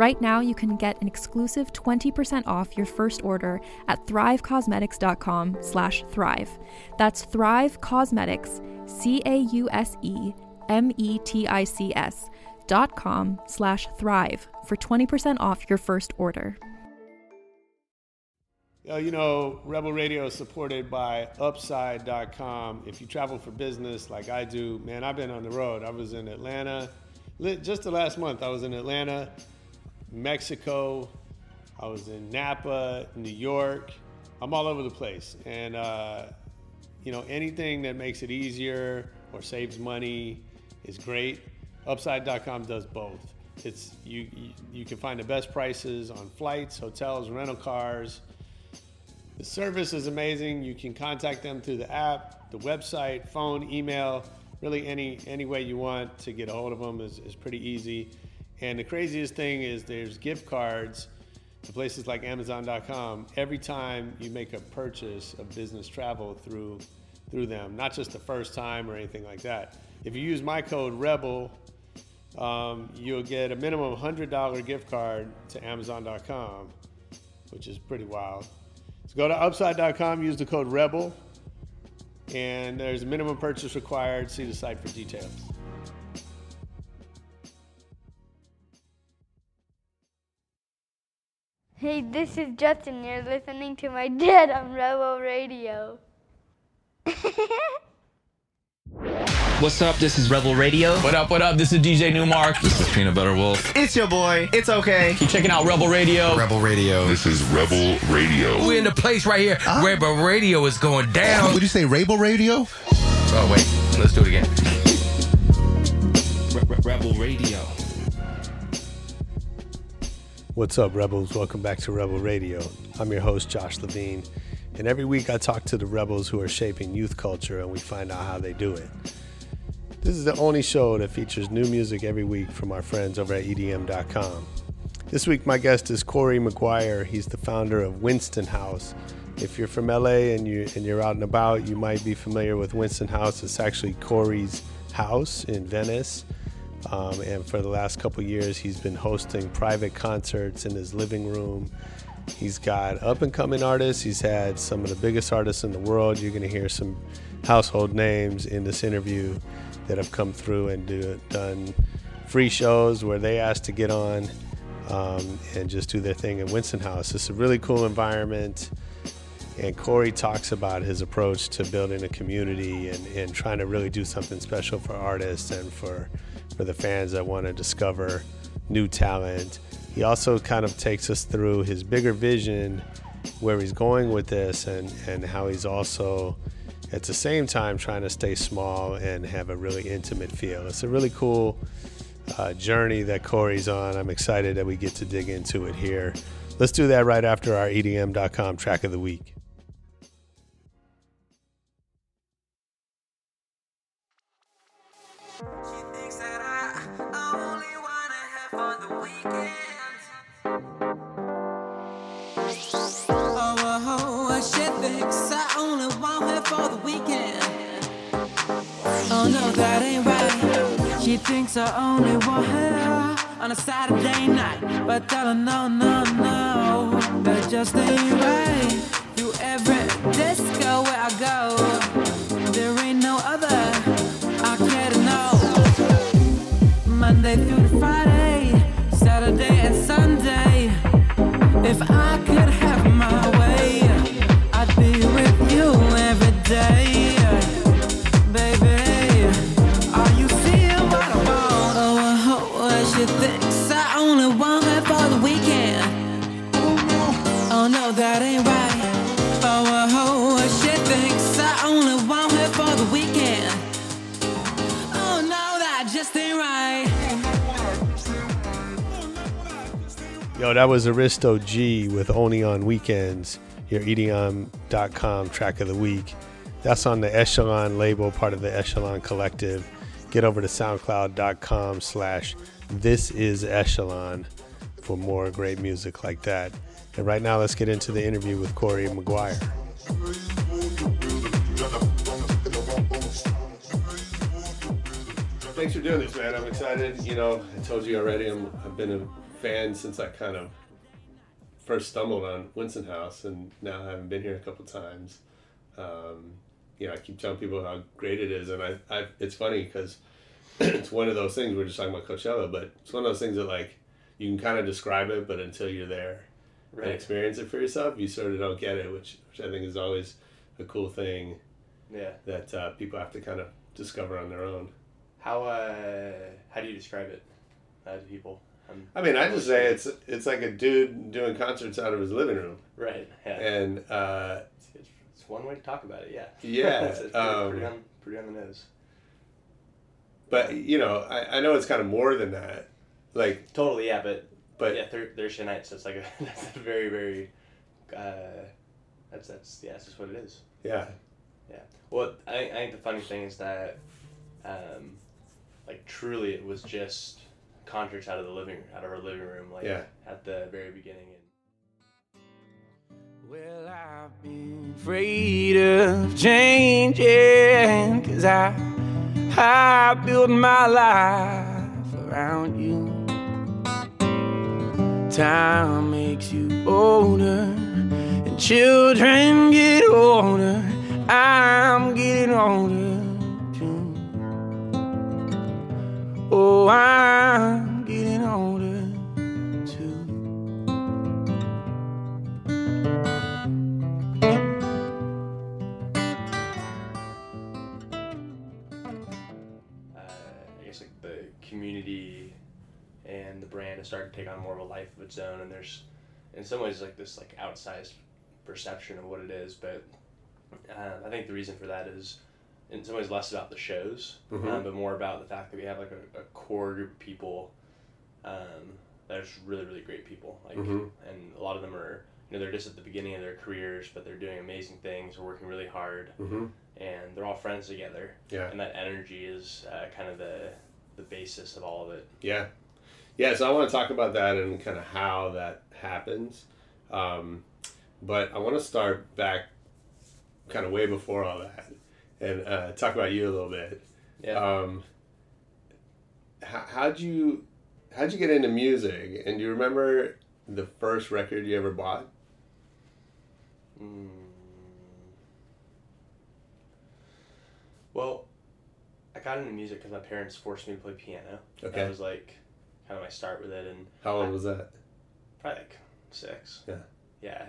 Right now, you can get an exclusive 20% off your first order at thrivecausemetics.com slash thrive. That's Thrive Causemetics, C-A-U-S-E-M-E-T-I-C-S dot com slash thrive for 20% off your first order. You know, Rebel Radio is supported by Upside.com. If you travel for business like I do, man, I've been on the road. I was in Atlanta. Just the last month, I was in Atlanta, Mexico. I was in Napa, New York. I'm all over the place. And, uh, you know, anything that makes it easier or saves money is great. Upside.com does both. It's you, you, you can find the best prices on flights, hotels, rental cars. The service is amazing. You can contact them through the app, the website, phone, email. Really, any any way you want to get a hold of them is, is pretty easy. And the craziest thing is there's gift cards to places like Amazon.com every time you make a purchase of business travel through through them. Not just the first time or anything like that. If you use my code Rebel, um, you'll get a minimum $100 gift card to Amazon.com, which is pretty wild. So go to Upside.com, use the code Rebel, and there's a minimum purchase required. See the site for details. Hey, this is Justin. You're listening to my dad on Rebel Radio. What's up? This is Rebel Radio. What up, what up? This is DJ Nu-Mark. This is Peanut Butter Wolf. It's your boy. It's okay. Keep checking out Rebel Radio. Rebel Radio. This is Rebel Radio. We're in the place right here. Uh, Rebel Radio is going down. Would you say Rebel Radio? Oh, wait. Let's do it again. Rebel Radio. What's up, Rebels? Welcome back to Rebel Radio. I'm your host, Josh Levine. And every week I talk to the rebels who are shaping youth culture and we find out how they do it. This is the only show that features new music every week from our friends over at EDM.com. This week, my guest is Corey McGuire. He's the founder of Winston House. If you're from LA and, you, and you're out and about, you might be familiar with Winston House. It's actually Corey's house in Venice. Um, and for the last couple years, he's been hosting private concerts in his living room. He's got up and coming artists. He's had some of the biggest artists in the world. You're going to hear some household names in this interview that have come through and do, done free shows where they asked to get on um, and just do their thing in Winston House. It's a really cool environment. And Corey talks about his approach to building a community and, and trying to really do something special for artists and for, for the fans that want to discover new talent. He also kind of takes us through his bigger vision, where he's going with this, and, and how he's also at the same time trying to stay small and have a really intimate feel. It's a really cool uh, journey that Corey's on. I'm excited that we get to dig into it here. Let's do that right after our EDM.com track of the week. Thinks I only want her on a Saturday night, but tell her no, no, no. Better just ain't right. Through every disco where I go, there ain't no other I care to know. Monday through Friday, Saturday and Sunday. If I could have my way, I'd be with you every day. That was Aristo G with Only on Weekends, your EDM.com track of the week. That's on the Echelon label, part of the Echelon Collective. Get over to soundcloud.com slash this is Echelon for more great music like that. And right now, let's get into the interview with Corey McGuire. Thanks for doing this, man. I'm excited. You know, I told you already, I'm, I've been a fan since I kind of first stumbled on Winston House, and now I haven't been here a couple times. Um, you know, I keep telling people how great it is, and I, I it's funny because it's one of those things. We are just talking about Coachella, but it's one of those things that like you can kind of describe it, but until you're there and experience it for yourself, you sort of don't get it, which which I think is always a cool thing Yeah. that uh, people have to kind of discover on their own. How uh how do you describe it uh, to people? I mean, I just say it's it's like a dude doing concerts out of his living room, right. Yeah. and uh, It's, it's, one way to talk about it. Yeah. Yeah, it's, it's pretty, um, pretty, on, pretty on the nose. but you know, I, I know it's kind of more than that. Like, Totally. Yeah. But but yeah, thir- Thursday night. So it's like a that's a very very. Uh, that's that's yeah. That's just what it is. yeah, Yeah. Well, I think, I think the funny thing is that, um, like truly, it was just concerts out of the living out of her living room, like Yeah. at the very beginning. And Well, I've been afraid of changing, cause I, I built my life around you. Time makes you older, and children get older. I'm getting older Oh, I'm getting older too. uh, I guess like the community and the brand has started to take on more of a life of its own, and there's in some ways like this like outsized perception of what it is, but uh, I think the reason for that is in some ways less about the shows, Mhm. um, but more about the fact that we have like a, a core group of people um, that are just really really great people, like Mhm. and a lot of them are you know they're just at the beginning of their careers, but they're doing amazing things, they're working really hard, hmm and they're all friends together yeah, and that energy is uh, kind of the the basis of all of it. yeah, yeah. So I want to talk about that and kind of how that happens. Um, but I want to start back, kind of way before all that, and uh, talk about you a little bit. Yeah. Um, how, how'd you how'd you get into music? And do you remember the first record you ever bought? Mm. Well, I got into music because my parents forced me to play piano. Okay. That was like kind of my start with it, and How old was that? probably like six. Yeah. Yeah.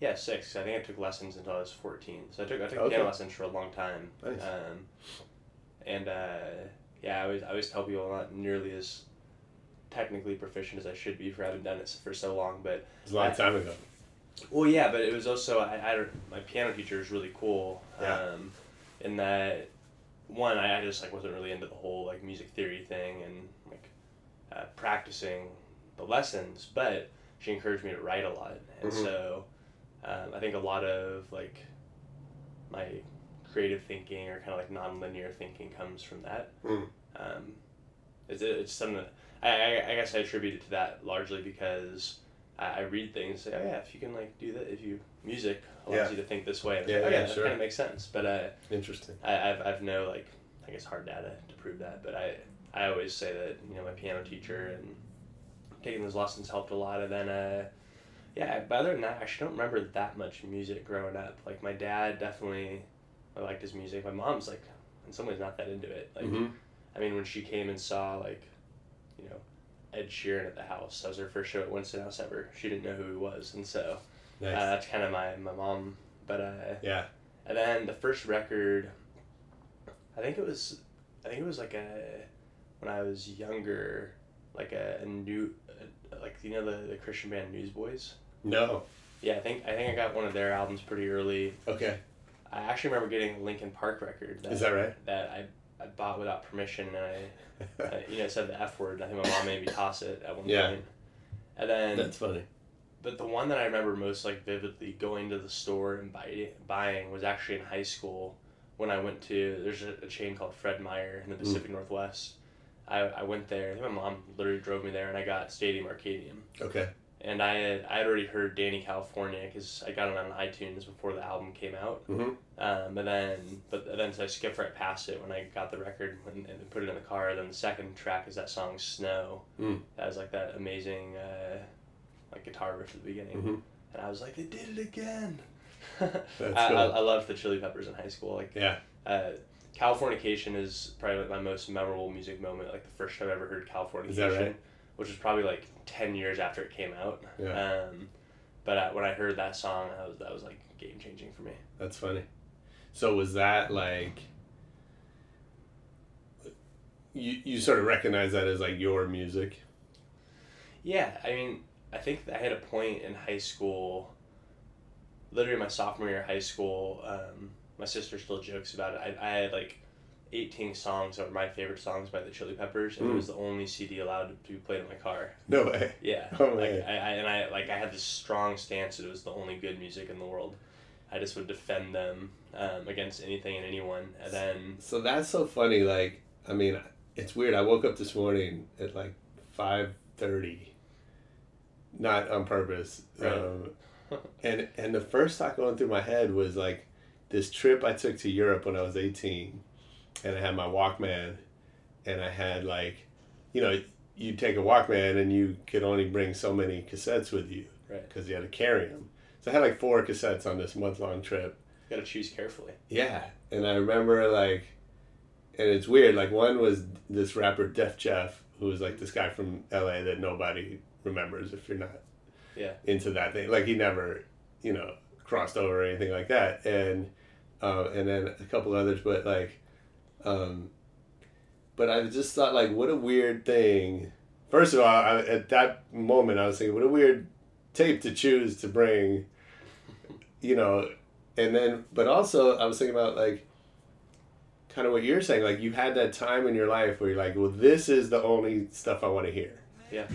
Yeah, six. I think I took lessons until I was fourteen. So I took I took Okay. piano lessons for a long time. Nice. Um, and uh, yeah, I always I always tell people I'm not nearly as technically proficient as I should be for having done it for so long, but It was a long time ago. Well, yeah, but it was also I, I my piano teacher was really cool. Yeah. Um, in that one, I, I just like wasn't really into the whole like music theory thing and like uh, practicing the lessons, but she encouraged me to write a lot, and Mhm. so um, I think a lot of like my creative thinking or kind of like non-linear thinking comes from that. Mm. Um, it's, it's something that I, I, I guess I attribute it to that largely because I, I read things and say, oh yeah, if you can like do that, if you music allows Yeah. you to think this way, Yeah, like, oh yeah, yeah, that sure. kind of makes sense. But uh, Interesting. I, I've I've no like I guess hard data to prove that, but I I always say that you know my piano teacher and taking those lessons helped a lot, and then uh, Yeah, but other than that, I actually don't remember that much music growing up. Like my dad definitely, I liked his music. My mom's like, in some ways, not that into it. Like, Mhm. I mean, when she came and saw like, you know, Ed Sheeran at the house, that was her first show at Winston House ever. She didn't know who he was, and so Nice. uh, that's kind of my my mom. But uh, yeah. and then the first record, I think it was, I think it was like a, when I was younger, like a, a new, uh like you know the the Christian band Newsboys. No. Yeah, I think I think I got one of their albums pretty early. Okay. I actually remember getting a Linkin Park record. That, Is that right? That I, I bought without permission, and I, I you know said the F word. I think my mom made me toss it at one Yeah. point. And then That's funny. but the one that I remember most like vividly going to the store and buy, buying was actually in high school when I went to there's a, a chain called Fred Meyer in the Pacific Northwest. I, I went there. I think my mom literally drove me there, and I got Stadium Arcadium. Okay. And I had I had already heard Dani California because I got it on iTunes before the album came out. Mm-hmm. Um, but then, but then so I skipped right past it when I got the record and, and put it in the car. Then the second track is that song "Snow." Mm. That was like that amazing, uh, like guitar riff at the beginning, Mhm. and I was like, "They did it again." That's I, cool. I, I loved the Chili Peppers in high school. Like, Yeah. uh, Californication is probably like my most memorable music moment. Like the first time I ever heard Californication, right? which was probably like ten years after it came out. Yeah. Um, but uh, when I heard that song, that was that was like game changing for me. That's funny. So was that like you you sort of recognize that as like your music? Yeah, I mean, I think I had a point in high school, literally my sophomore year of high school. Um, my sister still jokes about it. I, I had like 18 songs that were my favorite songs by the Chili Peppers, and it Mm. was the only CD allowed to be played in my car. No way. Yeah, Oh, like. I, I and I like I had this strong stance that it was the only good music in the world. I just would defend them um, against anything and anyone, and then So that's so funny. Like, I mean, it's weird. I woke up this morning at like five thirty, not on purpose. Right. Um, and and the first thought going through my head was like this trip I took to Europe when I was eighteen, and I had my Walkman, and I had like, you know, you take a Walkman and you could only bring so many cassettes with you, Right. Because you had to carry them. So I had like four cassettes on this month long trip. got to choose carefully. Yeah, and I remember like, and it's weird. Like one was this rapper Def Jeff, who was like this guy from L.A. that nobody remembers if you're not Yeah. into that thing. Like he never, you know, crossed over or anything like that. And uh, and then a couple others, but like, um, but I just thought like, what a weird thing. First of all, I, at that moment, I was thinking, what a weird tape to choose to bring. You know, and then but also I was thinking about like kind of what you're saying like you had that time in your life where you're like well this is the only stuff I want to hear Yeah.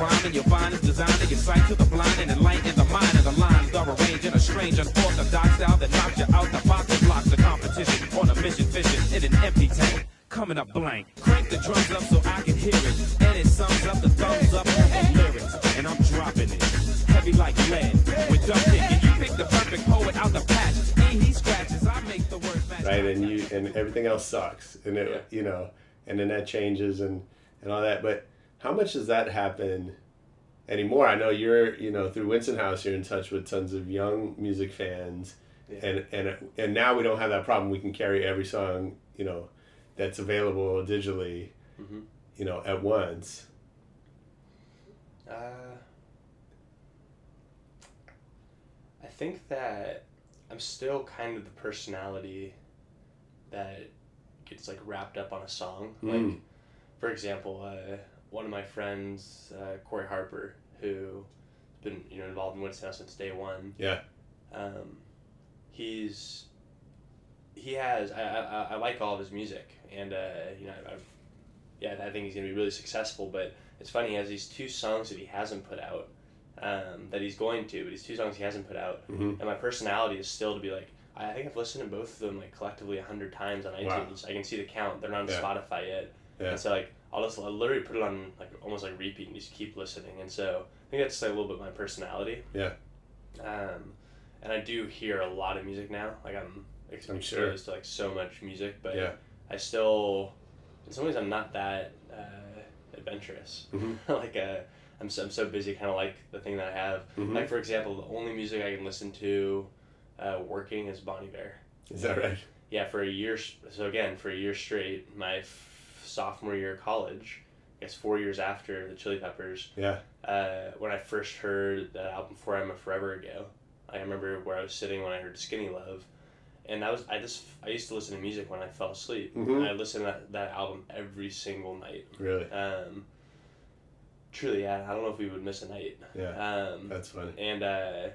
Microphone and sit down, cause a brother like me is known to get down. So get up on the rhyme and you'll find it's designed to get sight to the blind and enlighten the mind and the lines are arranged in a strange unorthodox style that knocks you out the box and blocks the competition on a mission fishing in an empty tank. Coming up blank. Crank the drums up so I can hear it. And it sums up the thumbs up on the lyrics. And I'm dropping it. Heavy like lead. With and you pick the perfect poet out the patch. E he scratches, I make the match. right and you and everything else sucks and it you know and then that changes and and all that but how much does that happen anymore I know you're you know through Winston House you're in touch with tons of young music fans Yeah. and and and now we don't have that problem we can carry every song you know that's available digitally Mhm. you know at once Uh, I think that I'm still kind of the personality that gets like wrapped up on a song. Mm. Like, for example, uh, one of my friends, uh, Corey Harper, who's been you know involved in House since day one. yeah Um, he's he has I, I, I like all of his music and uh, you know I've, yeah I think he's gonna be really successful but it's funny he has these two songs that he hasn't put out um, that he's going to but these two songs he hasn't put out Mhm. and my personality is still to be like I I think I've listened to both of them like collectively a hundred times on iTunes Wow. I can see the count they're not on Yeah. Spotify yet Yeah. and so like I'll just I'll literally put it on like almost like repeat and just keep listening and so I think that's like, a little bit my personality yeah um, and I do hear a lot of music now. Like I'm exposed sure. to like so much music, but Yeah. I still, in some ways, I'm not that uh, adventurous. Mhm. like uh, I'm so, I'm so busy, kind of like the thing that I have. Mhm. Like for example, the only music I can listen to uh, working is Bon Iver. Is that right? Yeah, for a year. So again, for a year straight, my f- sophomore year of college, I guess four years after the Chili Peppers, Yeah. uh, when I first heard the album "For Emma, Forever Ago," I remember where I was sitting when I heard "Skinny Love," and that was I just I used to listen to music when I fell asleep. Mhm. I listened to that, that album every single night. Really? Um, truly, yeah. I don't know if we would miss a night. Yeah. Um, That's funny. and uh,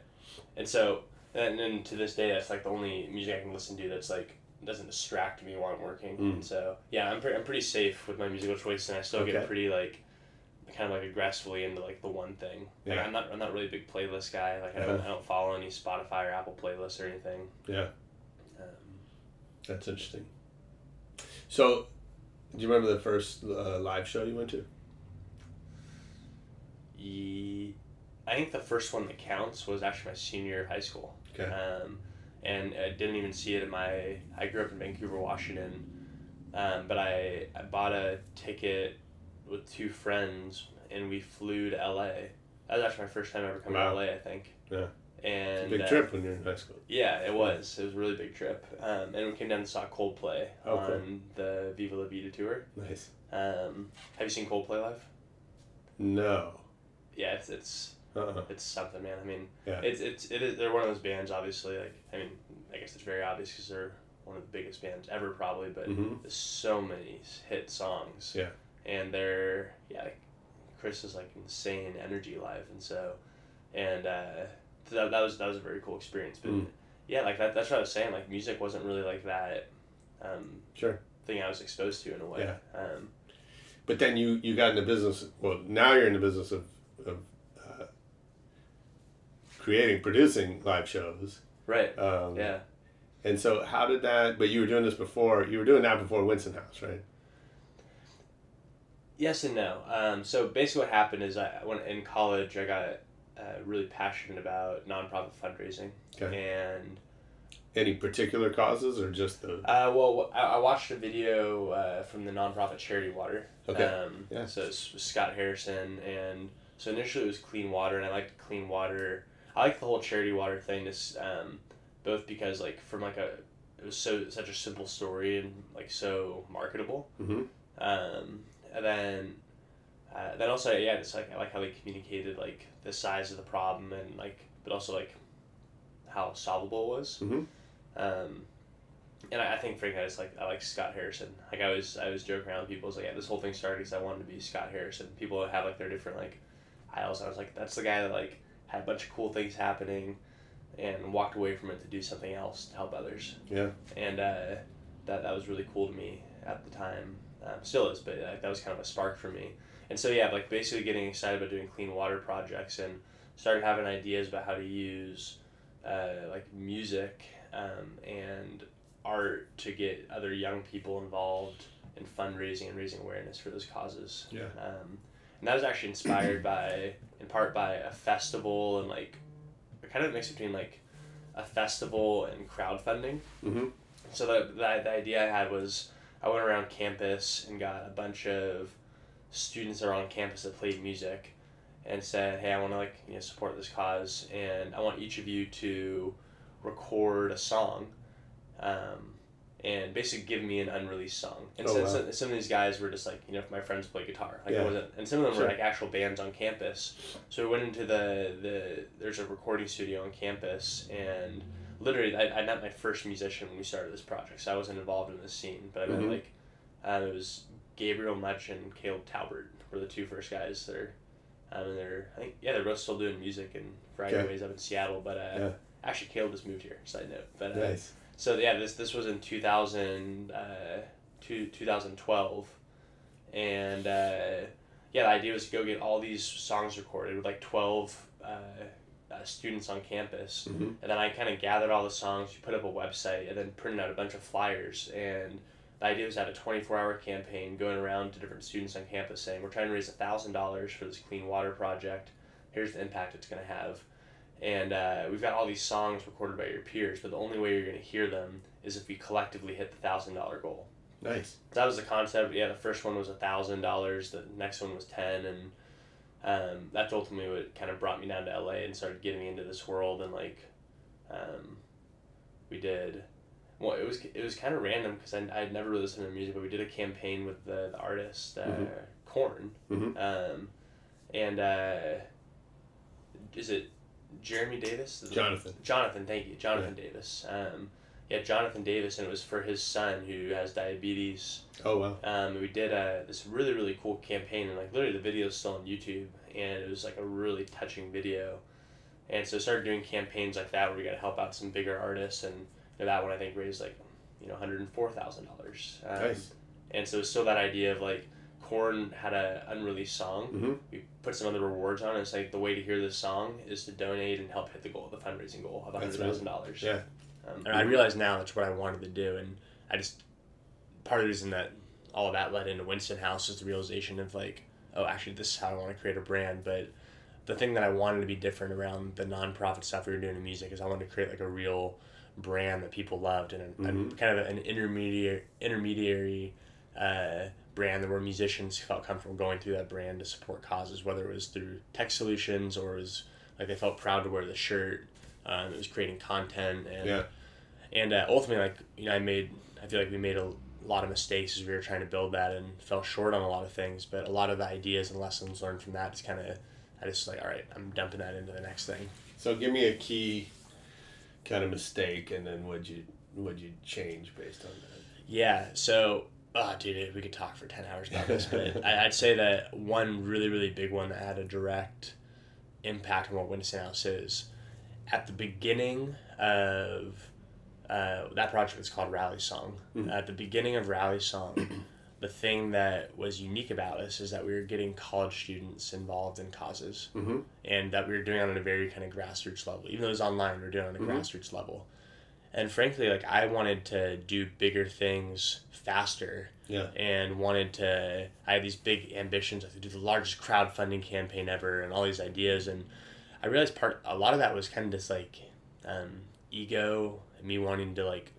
and so and then to this day, that's like the only music I can listen to that's like doesn't distract me while I'm working. Mm. And so yeah, I'm pretty I'm pretty safe with my musical choice, and I still Okay. get pretty like kind of like aggressively into like the one thing. Like Yeah. I'm not I'm not really a big playlist guy. Like I don't Uh-huh. I don't follow any Spotify or Apple playlists or anything. Yeah. Um, That's interesting. So, do you remember the first uh, live show you went to? Ye- I think the first one that counts was actually my senior year of high school. Okay. Um, and I didn't even see it at my. I grew up in Vancouver, Washington, um, but I, I bought a ticket with two friends and we flew to LA. That was actually my first time ever coming Wow. to LA, I think. Yeah. And It's a big uh, trip when you're in high school. Yeah, it was. It was a really big trip. Um, and we came down and saw Coldplay Oh, on cool. the Viva La Vida tour. Nice. Um, have you seen Coldplay live? No. Yeah, it's it's Uh-uh. it's something, man. I mean, Yeah. it's it's it is. They're one of those bands, obviously. Like, I mean, I guess it's very obvious because they're one of the biggest bands ever, probably. But Mhm. there's so many hit songs. Yeah. And they're yeah, like, Chris is like insane energy live, and so, and uh, that, that was that was a very cool experience. But Mm. yeah, like that, that's what I was saying. Like music wasn't really like that. Um, Sure. thing I was exposed to in a way. Yeah. Um, But then you you got into business. Well, now you're in the business of creating, producing live shows. right. Um, yeah. And so, how did that? But you were doing this before. You were doing that before Winston House, right? Yes and no. Um, so basically, what happened is I when in college I got uh, really passionate about nonprofit fundraising, Okay. and Any particular causes or just the? uh, well, I, I watched a video uh, from the nonprofit Charity Water. Okay. Um, Yeah. So it's Scott Harrison, and so initially it was clean water, and I liked clean water. I like the whole charity water thing. This um, both because like from like a it was so such a simple story and like so marketable. hmm Um, and then, uh, then also yeah, it's like I like how they communicated like the size of the problem and like, but also like how solvable it was. hmm Um, and I, I think frankly, I just like I like Scott Harrison. Like I was I was joking around with people. I was like, yeah, this whole thing started because I wanted to be Scott Harrison. People have like their different like aisles. I was like, that's the guy that like had a bunch of cool things happening, and walked away from it to do something else to help others Yeah. and uh, that that was really cool to me at the time. Um, still is, but like, that was kind of a spark for me. And so yeah, like basically getting excited about doing clean water projects and started having ideas about how to use uh, like music um, and art to get other young people involved in fundraising and raising awareness for those causes. Yeah. Um, and that was actually inspired by, in part by a festival and like, a kind of mix between like a festival and crowdfunding. hmm So the, the, the idea I had was I went around campus and got a bunch of students that are on campus that played music and said, hey, I want to like you know support this cause and I want each of you to record a song um, and basically give me an unreleased song. And Oh, so, wow. so- some of these guys were just like, you know, my friends play guitar. Like Yeah. it wasn't, and some of them Sure. were like actual bands on campus. So we went into the, the there's a recording studio on campus and literally I, I met my first musician when we started this project. So I wasn't involved in this scene, but I met Mhm. like um, it was Gabriel Much and Caleb Talbert were the two first guys that are um, and they're I think yeah they're both still doing music in variety ways up in Seattle, but uh, Yeah. actually Caleb just moved here. Side note, but uh, Nice. So yeah, this this was in 2000, uh, two, 2012, and uh, yeah, the idea was to go get all these songs recorded with like 12 uh, uh, students on campus, Mhm. and then I kind of gathered all the songs, put up a website, and then printed out a bunch of flyers. And the idea was to have a 24 hour campaign going around to different students on campus saying, We're trying to raise $1,000 for this clean water project. Here's the impact it's going to have. And uh, we've got all these songs recorded by your peers, but the only way you're going to hear them is if we collectively hit the $1,000 goal. Nice. That was the concept. Yeah, the first one was a thousand dollars. The next one was ten, and um, that's ultimately what kind of brought me down to LA and started getting me into this world. And like, um, we did. Well, it was it was kind of random because I I'd never really listened to music, but we did a campaign with the the artist uh, Mhm. Korn, Mhm. um, and uh, is it Jeremy Davis? Is it- Jonathan. Jonathan, thank you, Jonathan Davis. Um, yeah, Jonathan Davis, and it was for his son who has diabetes. Oh wow. Um, we did a, this really really cool campaign, and like literally the video is still on YouTube, and it was like a really touching video. And so started doing campaigns like that where we got to help out some bigger artists, and you know, that one I think raised like you know one hundred and four thousand dollars. Um, Nice. And so it's still that idea of like Korn had a unreleased song. Mhm. We put some other rewards on. it. It's like the way to hear this song is to donate and help hit the goal, the fundraising goal of That's hundred thousand dollars. Yeah. Um, and I realized now that's what I wanted to do, and I just part of the reason that all of that led into Winston House is the realization of like, oh, actually, this is how I want to create a brand. But the thing that I wanted to be different around the nonprofit stuff we were doing in music is I wanted to create like a real brand that people loved and, a- and Mhm. kind of an intermediary intermediary uh, brand There were musicians who felt comfortable going through that brand to support causes, whether it was through tech solutions or it was like they felt proud to wear the shirt. Um, it was creating content and Yeah. and uh, ultimately like you know I made I feel like we made a lot of mistakes as we were trying to build that and fell short on a lot of things. But a lot of the ideas and lessons learned from that just kind of I just like all right I'm dumping that into the next thing. So give me a key kind of mistake, and then would you would you change based on that? Yeah. So, oh, dude, we could talk for 10 hours about this, but I'd say that one really, really big one that had a direct impact on what Winston House is at the beginning of uh, that project was called Rally Song. Mhm. At the beginning of Rally Song, the thing that was unique about us is that we were getting college students involved in causes Mm-hmm. and that we were doing it on a very kind of grassroots level. Even though it was online, we were doing it on a Mhm. grassroots level. And frankly, like I wanted to do bigger things faster Yeah. and wanted to I had these big ambitions like to do the largest crowdfunding campaign ever and all these ideas and I realized part a lot of that was kind of just like um, ego and me wanting to like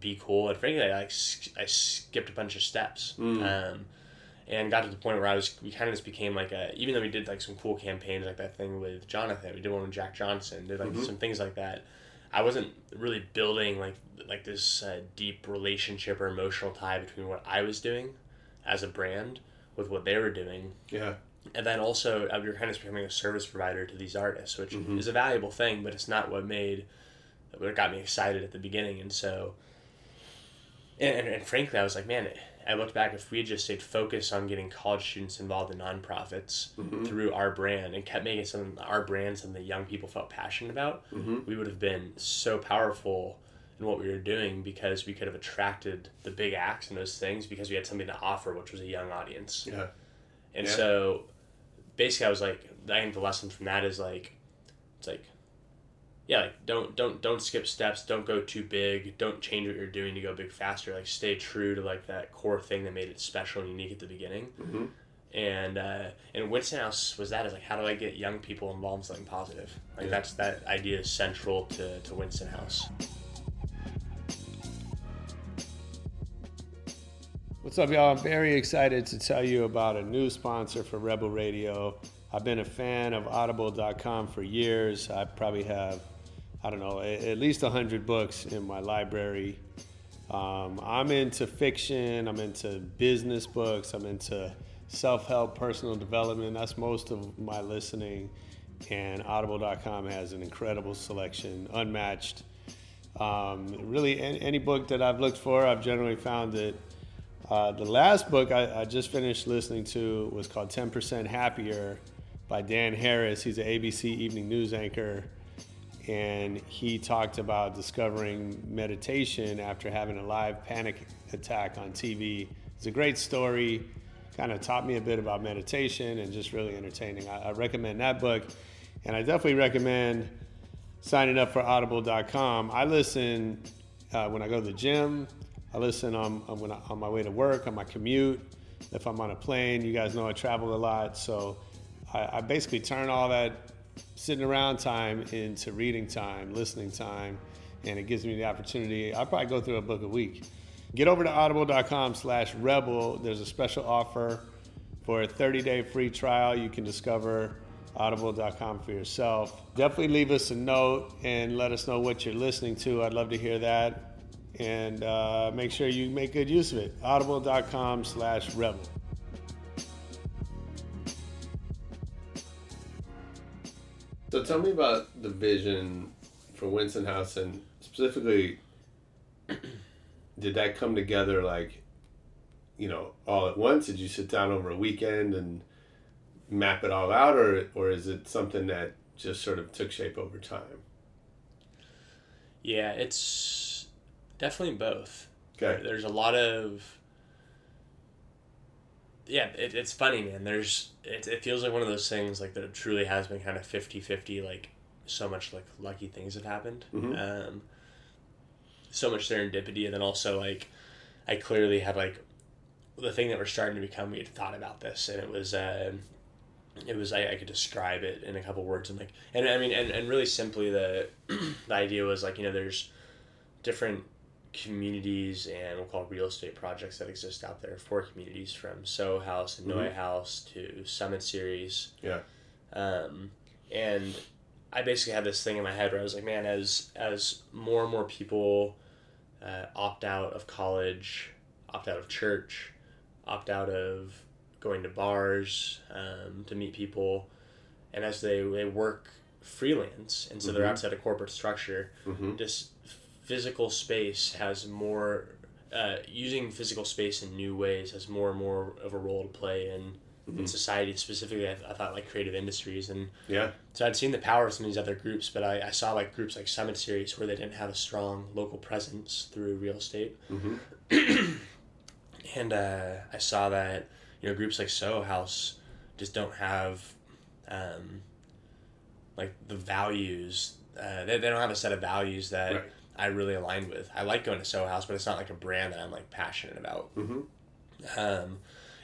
be cool and frankly I like I skipped a bunch of steps Mm. um, and got to the point where I was we kind of just became like a even though we did like some cool campaigns like that thing with Jonathan we did one with Jack Johnson did like Mhm. some things like that I wasn't really building like like this uh, deep relationship or emotional tie between what I was doing as a brand with what they were doing Yeah. and then also uh, were kind of becoming a service provider to these artists which Mhm. is a valuable thing but it's not what made what got me excited at the beginning and so and, and, and frankly i was like man i looked back if we had just stayed focused on getting college students involved in nonprofits Mhm. through our brand and kept making some our brand something that young people felt passionate about Mhm. we would have been so powerful in what we were doing because we could have attracted the big acts and those things because we had something to offer which was a young audience Yeah. and Yeah. so basically I was like I think the lesson from that is like it's like yeah, like don't don't don't skip steps, don't go too big, don't change what you're doing to go big faster. Like stay true to like that core thing that made it special and unique at the beginning. Mhm. And uh, and Winston House was that is like how do I get young people involved in something positive? Like Yeah. that's that idea is central to, to Winston House. What's up, y'all? I'm very excited to tell you about a new sponsor for Rebel Radio. I've been a fan of Audible.com for years. I probably have, I don't know, at least 100 books in my library. Um, I'm into fiction, I'm into business books, I'm into self help, personal development. That's most of my listening. And Audible.com has an incredible selection, unmatched. Um, really, any, any book that I've looked for, I've generally found that uh, the last book I, I just finished listening to was called 10% Happier by Dan Harris. He's an ABC evening news anchor. And he talked about discovering meditation after having a live panic attack on TV. It's a great story, kind of taught me a bit about meditation and just really entertaining. I, I recommend that book. And I definitely recommend signing up for audible.com. I listen uh, when I go to the gym. I listen on, on, I, on my way to work, on my commute. If I'm on a plane, you guys know I travel a lot. So I, I basically turn all that sitting around time into reading time, listening time, and it gives me the opportunity. I probably go through a book a week. Get over to audible.com slash rebel. There's a special offer for a 30 day free trial. You can discover audible.com for yourself. Definitely leave us a note and let us know what you're listening to. I'd love to hear that. And uh, make sure you make good use of it. Audible.com slash rebel. So tell me about the vision for Winston House and specifically did that come together like you know all at once did you sit down over a weekend and map it all out or or is it something that just sort of took shape over time Yeah, it's definitely both. Okay. There's a lot of. Yeah, it, it's funny, man. There's it, it feels like one of those things like that it truly has been kind of 50-50, like so much like lucky things have happened. Mhm. Um, so much serendipity, and then also like I clearly had like the thing that we're starting to become. We had thought about this, and it was. Uh, it was I, I could describe it in a couple words and like and I mean and, and really simply the the idea was like you know there's different communities and we'll call real estate projects that exist out there for communities from Soho House and Mhm. House to Summit Series yeah um, and I basically had this thing in my head where I was like, man, as as more and more people uh, opt out of college, opt out of church, opt out of going to bars um, to meet people, and as they, they work freelance, and so they're Mhm. outside of corporate structure, Mhm. just physical space has more. Uh, using physical space in new ways has more and more of a role to play in in Mhm. society, specifically, I, I thought like creative industries. And yeah so I'd seen the power of some of these other groups, but I, I saw like groups like Summit Series where they didn't have a strong local presence through real estate. mm-hmm. And uh, I saw that, you know, groups like Soho House just don't have um, like the values, uh, they, they don't have a set of values that Right. I really aligned with. I like going to Soho House, but it's not like a brand that I'm like passionate about. Mm-hmm. Um,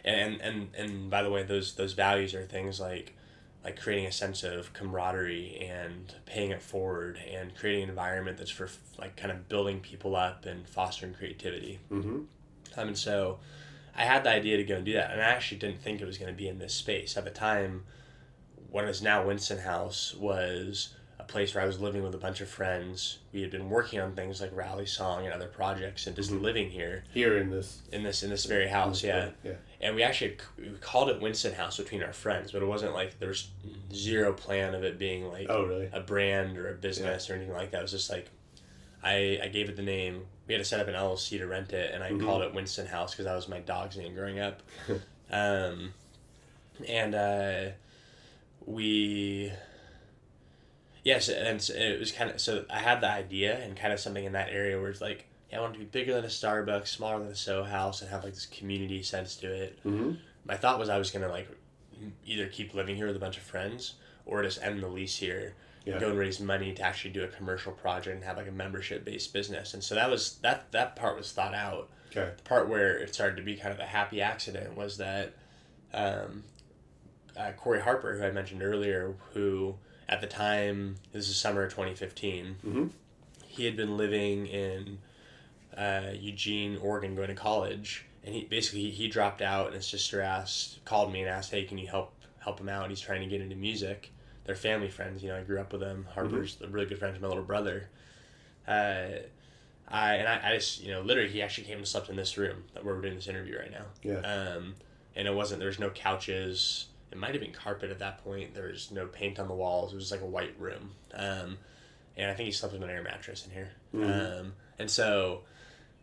and, and and by the way, those those values are things like like creating a sense of camaraderie and paying it forward and creating an environment that's for like kind of building people up and fostering creativity. Mm-hmm. Um, and so I had the idea to go and do that, and I actually didn't think it was going to be in this space at the time. What is now Winston House was place where I was living with a bunch of friends. We had been working on things like Rally Song and other projects, and just Mhm. living here here in this in this in this very house, yeah. yeah And we actually we called it Winston House between our friends, but it wasn't like there was zero plan of it being like Oh, really? a brand or a business or anything like that. It was just like I I gave it the name. We had to set up an LLC to rent it, and I Mhm. called it Winston House because that was my dog's name growing up. um, and uh, we yes, and it was kind of so I had the idea and kind of something in that area where it's like. Yeah, I want to be bigger than a Starbucks, smaller than a Soho House, and have like this community sense to it mm-hmm. my thought was I was gonna like either keep living here with a bunch of friends or just end the lease here, Yeah. go and raise money to actually do a commercial project and have like a membership based business. And so that was that that part was thought out. okay The part where it started to be kind of a happy accident was that um, uh, Corey Harper, who I mentioned earlier, who at the time this is summer twenty fifteen, mm-hmm. he had been living in uh, Eugene, Oregon, going to college, and he basically he, dropped out, and his sister asked, called me and asked, "Hey, can you help help him out? He's trying to get into music." They're family friends, you know. I grew up with them. Harper's a really good friend of my little brother. Uh, I and I, I just you know literally he actually came and slept in this room that where we're doing this interview right now. Yeah. Um, and it wasn't there was no couches. It might have been carpet at that point. There was no paint on the walls. It was just like a white room. Um, and I think he slept with an air mattress in here. Mhm. Um, and so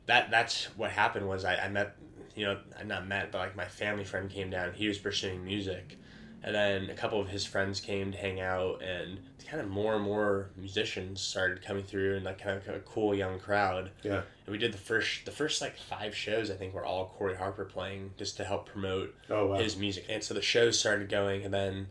that that's what happened was I, I met you know I not met but like my family friend came down. He was pursuing music, and then a couple of his friends came to hang out, and kind of more and more musicians started coming through, and like kind of a cool young crowd. yeah And we did the first the first like five shows I think were all Corey Harper playing just to help promote oh wow his music. And so the shows started going, and then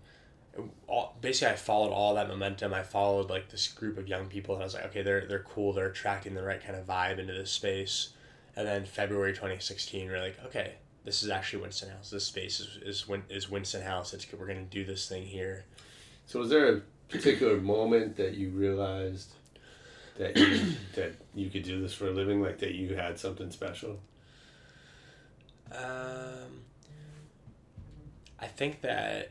all, basically I followed all that momentum. I followed like this group of young people, and I was like, okay, they're they're cool. They're attracting the right kind of vibe into this space. And then February twenty sixteen, we're like, okay, this is actually Winston House. This space is is, Win- is Winston House. It's we're gonna do this thing here. so was there a particular moment that you realized that you that you could do this for a living like that you had something special Um, I think that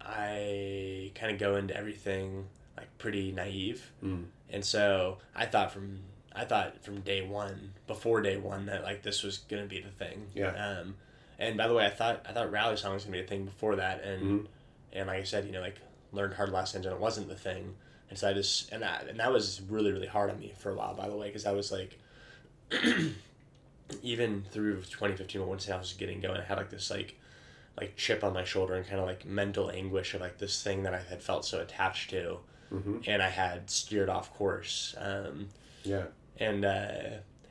I kind of go into everything like pretty naive, Mm. and so I thought from I thought from day one, before day one, that like this was gonna be the thing. Yeah. Um, and by the way, I thought I thought rally song was gonna be a thing before that, and Mhm. and like I said, you know, like learned hard lessons, and it wasn't the thing, and so I just and that and that was really really hard on me for a while, by the way, because I was like. even through 2015 when Winston House was getting going, I had like this like like chip on my shoulder and kind of like mental anguish of like this thing that I had felt so attached to, Mm-hmm. and I had steered off course. Um, Yeah. And uh,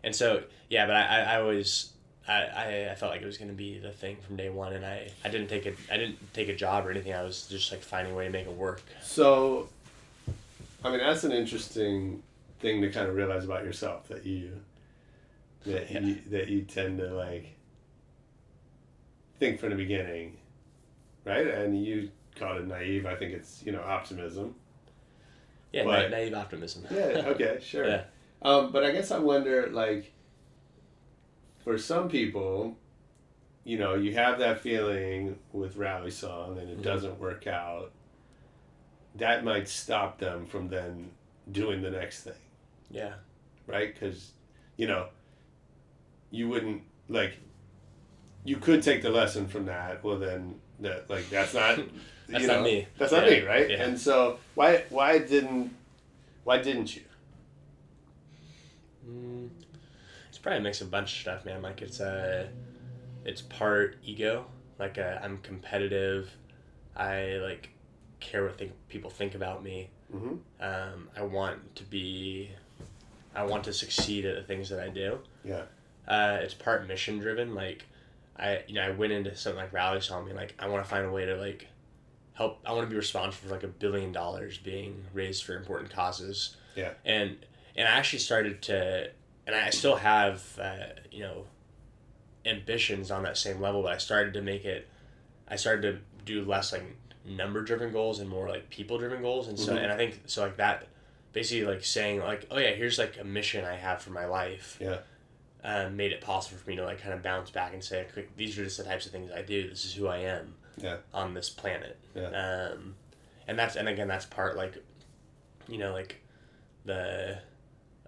and so yeah, but I, I, always I, I, felt like it was gonna be the thing from day one, and I, I didn't take a I didn't take a job or anything. I was just like finding a way to make it work. So, I mean, that's an interesting thing to kind of realize about yourself that you that you that you tend to like think from the beginning, right? And you call it naive. I think it's you know optimism. Yeah, But- na- naive optimism. Yeah. Okay. Sure. Yeah. Um, but I guess I wonder, like, for some people, you know, you have that feeling with rally song and it Mhm. doesn't work out. That might stop them from then doing the next thing, Yeah. right? Because, you know, you wouldn't like. You could take the lesson from that. Well, then that like that's not. That's you not know, me. That's not Yeah. me, right? Yeah. And so why why didn't why didn't you? Mm, it's probably a mix of a bunch of stuff, man. Like it's uh, it's part ego. Like uh, I'm competitive. I like care what think people think about me. Mm-hmm. Um, I want to be. I want to succeed at the things that I do. Yeah. Uh, it's part mission driven. Like, I you know I went into something like Rally Song me. like I want to find a way to like help. I want to be responsible for like a billion dollars being raised for important causes Yeah. and and I actually started to, and I still have, uh, you know, ambitions on that same level, but I started to make it, I started to do less like number driven goals and more like people driven goals, and so Mhm. and I think so like that, basically like saying like oh yeah here's like a mission I have for my life, Yeah. um, made it possible for me to like kind of bounce back and say these are just the types of things I do. This is who I am Yeah. on this planet. Yeah. Um, and that's and again that's part like, you know, like the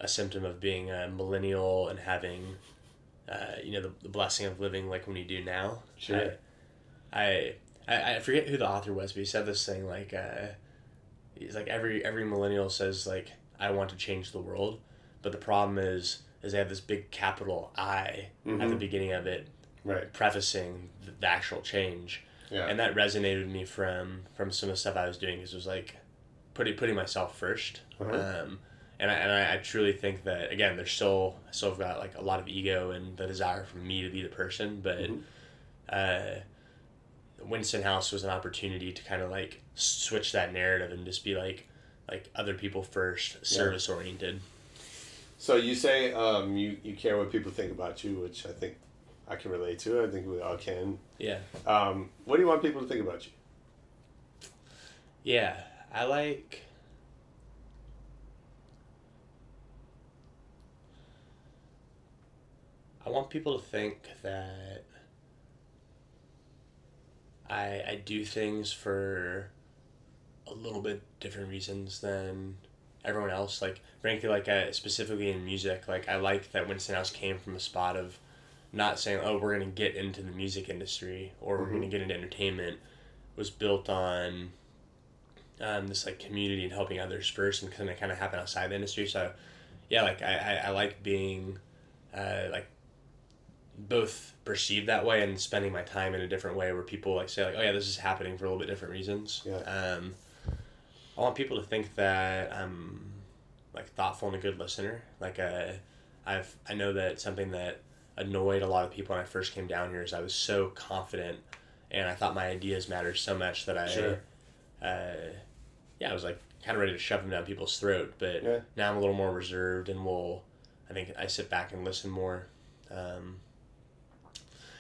a symptom of being a millennial and having, uh, you know, the, the blessing of living like when you do now. Sure. I, I I forget who the author was, but he said this thing like, uh, he's like every every millennial says like I want to change the world, but the problem is is they have this big capital I at the Mhm. beginning of it, Right. prefacing the, the actual change Yeah. and that resonated with me from from some of the stuff I was doing because it was like putting putting myself 1st Uh-huh. um, and I, and I, I truly think that again there's still I still have got like a lot of ego and the desire for me to be the person but Mhm. uh, Winston House was an opportunity to kind of like switch that narrative and just be like like other people first service oriented So you say um, you you care what people think about you, which I think I can relate to. I think we all can. yeah Um, what do you want people to think about you? Yeah, I like. I want people to think that I I do things for a little bit different reasons than everyone else. Like frankly, like I, specifically in music, like I like that Winston House came from a spot of not saying, "Oh, we're gonna get into the music industry" or "We're gonna Mhm. get into entertainment." Was built on um, this like community and helping others first, and kind of kind of happen outside the industry. So, yeah, like I, I, I like being uh, like both perceived that way and spending my time in a different way where people like say like oh yeah this is happening for a little bit different reasons Yeah. um, i want people to think that i'm like thoughtful and a good listener like uh, i've i know that something that annoyed a lot of people when i first came down here is i was so confident and i thought my ideas mattered so much that i Sure. uh, yeah i was like kind of ready to shove them down people's throat but Yeah. now i'm a little more reserved and will i think i sit back and listen more um,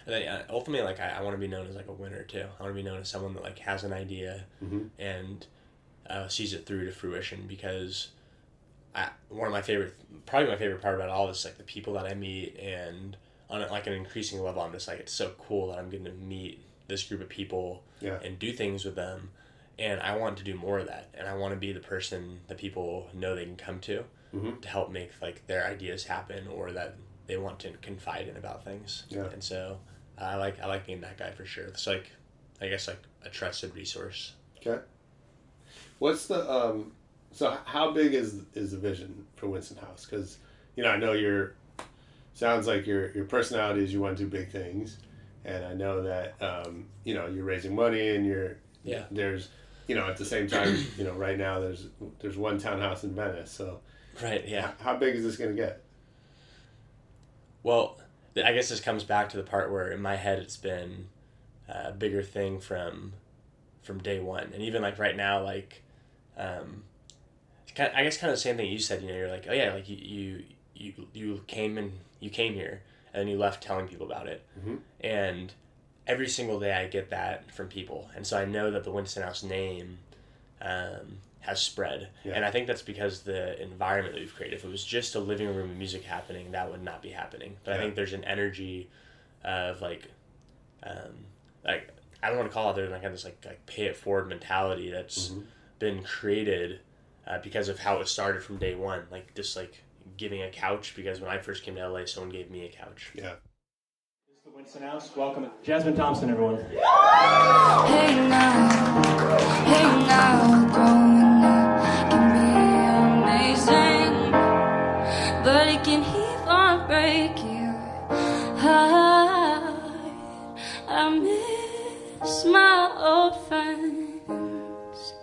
and then uh, ultimately, like I, I want to be known as like a winner too. I want to be known as someone that like has an idea Mhm. and uh, sees it through to fruition. Because I, one of my favorite, probably my favorite part about all this, is like the people that I meet and on like an increasing level, I'm just like it's so cool that I'm getting to meet this group of people Yeah. and do things with them, and I want to do more of that, and I want to be the person that people know they can come to Mhm. to help make like their ideas happen or that they want to confide in about things. Yeah. And so I like I like being that guy for sure. It's like I guess like a trusted resource. Okay. What's the um? So how big is is the vision for Winston House? Because you know I know your sounds like your your personality is you want to do big things, and I know that um you know you're raising money and you're Yeah. there's you know at the same time you know right now there's there's one townhouse in Venice so Right. Yeah. how big is this gonna get? Well, I guess this comes back to the part where in my head it's been a bigger thing from from day one, and even like right now, like um, it's kind I guess kind of the same thing you said. You know, you're like, oh yeah, like you you you, you came and you came here, and then you left telling people about it, Mhm. and every single day I get that from people, and so I know that the Winston House name. Um, has spread, Yeah. and I think that's because the environment that we've created. If it was just a living room of music happening, that would not be happening. But I think there's an energy of like, um, like I don't want to call it. There's like this like like pay it forward mentality that's Mhm. been created uh, because of how it started from day one. Like just like giving a couch because when I first came to LA, someone gave me a couch. Yeah. The Winston House. Welcome, Jasmine Thompson, everyone. Hey now, hey now, but it can keep on breaking heart. I miss my old friends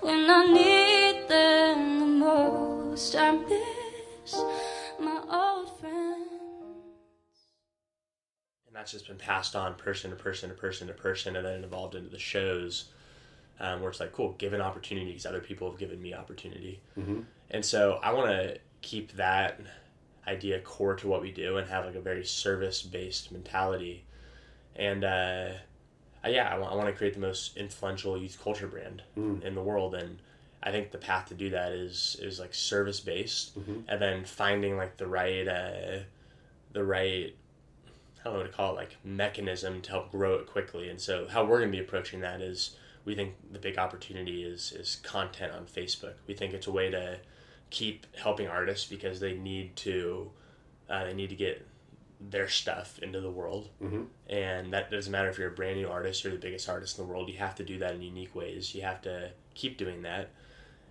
when I need them the most. I miss my old friends. and that's just been passed on person to person to person to person and then it evolved into the shows um, where it's like cool given opportunities other people have given me opportunity Mhm. and so i want to keep that idea core to what we do and have like a very service based mentality and uh, yeah i want, I want to create the most influential youth culture brand Mm. in the world and i think the path to do that is is like service based Mhm. and then finding like the right uh, the right I don't know what to call it, like mechanism to help grow it quickly. And so how we're going to be approaching that is we think the big opportunity is is content on Facebook. We think it's a way to keep helping artists because they need to uh, they need to get their stuff into the world. Mhm. And that doesn't matter if you're a brand new artist or the biggest artist in the world. You have to do that in unique ways. You have to keep doing that.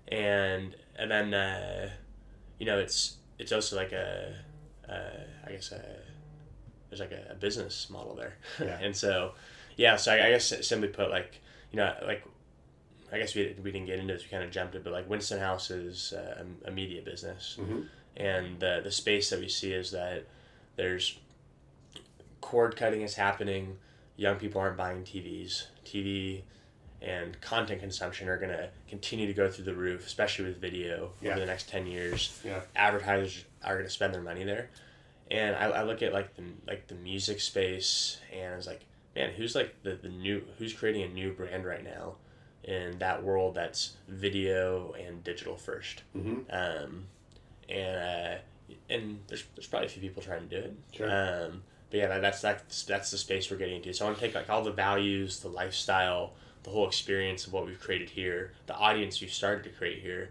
And and then uh, you know it's it's also like a uh, I guess a there's like a, a business model there. Yeah. and so, yeah, so I, I guess simply put, like, you know, like, I guess we, we didn't get into this, we kind of jumped it, but like Winston House is uh, a, media business. Mhm. And the, the space that we see is that there's cord cutting is happening. Young people aren't buying TVs. TV and content consumption are going to continue to go through the roof, especially with video Yeah. over the next 10 years. Yeah. Advertisers are going to spend their money there and I, I look at like the like the music space and I was like man who's like the, the new who's creating a new brand right now in that world that's video and digital 1st Mhm. um, and uh, and there's, there's probably a few people trying to do it Sure. um, but yeah that, that's that's that's the space we're getting into so I want to take like all the values the lifestyle the whole experience of what we've created here the audience we've started to create here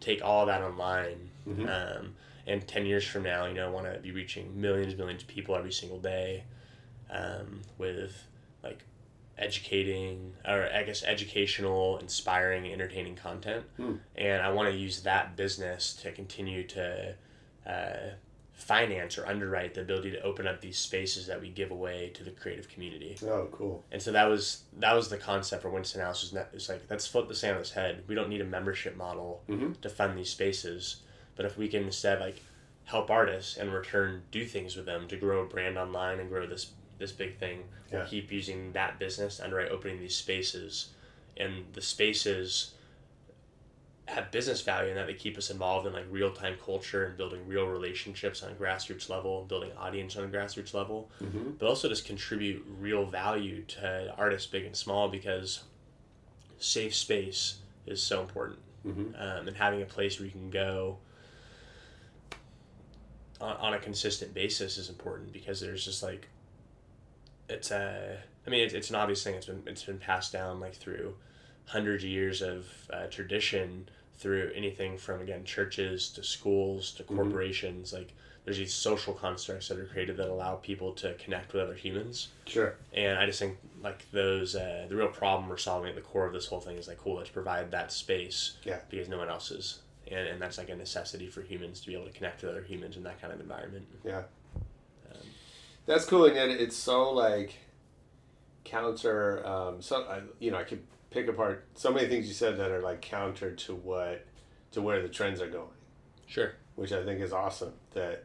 take all that online Mhm. um, and 10 years from now you know I want to be reaching millions and millions of people every single day um, with like educating or i guess educational inspiring entertaining content Hmm. and i want to use that business to continue to uh, finance or underwrite the ability to open up these spaces that we give away to the creative community Oh, cool. and so that was that was the concept for Winston House. Was it's like let's flip the sand on its head. We don't need a membership model Mhm. to fund these spaces, but if we can instead like help artists and return do things with them to grow a brand online and grow this this big thing, Yeah. we'll keep using that business to underwrite opening these spaces, and the spaces have business value in that they keep us involved in like real time culture and building real relationships on a grassroots level and building audience on a grassroots level Mhm. but also just contribute real value to artists big and small because safe space is so important Mhm. um, and having a place where you can go on, on a consistent basis is important because there's just like it's a I mean it's, it's an obvious thing it's been it's been passed down like through hundreds of years of uh, tradition through anything from again churches to schools to Mhm. corporations like there's these social constructs that are created that allow people to connect with other humans Sure. and i just think like those uh, the real problem we're solving at the core of this whole thing is like cool let's provide that space Yeah. because no one else is and, and that's like a necessity for humans to be able to connect with other humans in that kind of environment Yeah. That's cool, and yet it's so like counter. Um, so I, you know, I could pick apart so many things you said that are like counter to what to where the trends are going. Sure. Which I think is awesome. That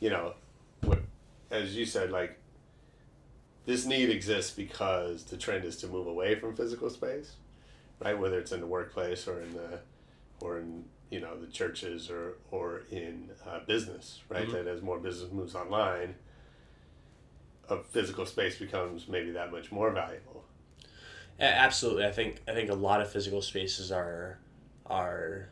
you know, what as you said, like this need exists because the trend is to move away from physical space, right? Whether it's in the workplace or in the or in you know the churches or or in uh, business, right? Mhm. That as more business moves online, a physical space becomes maybe that much more valuable. Absolutely, I think I think a lot of physical spaces are are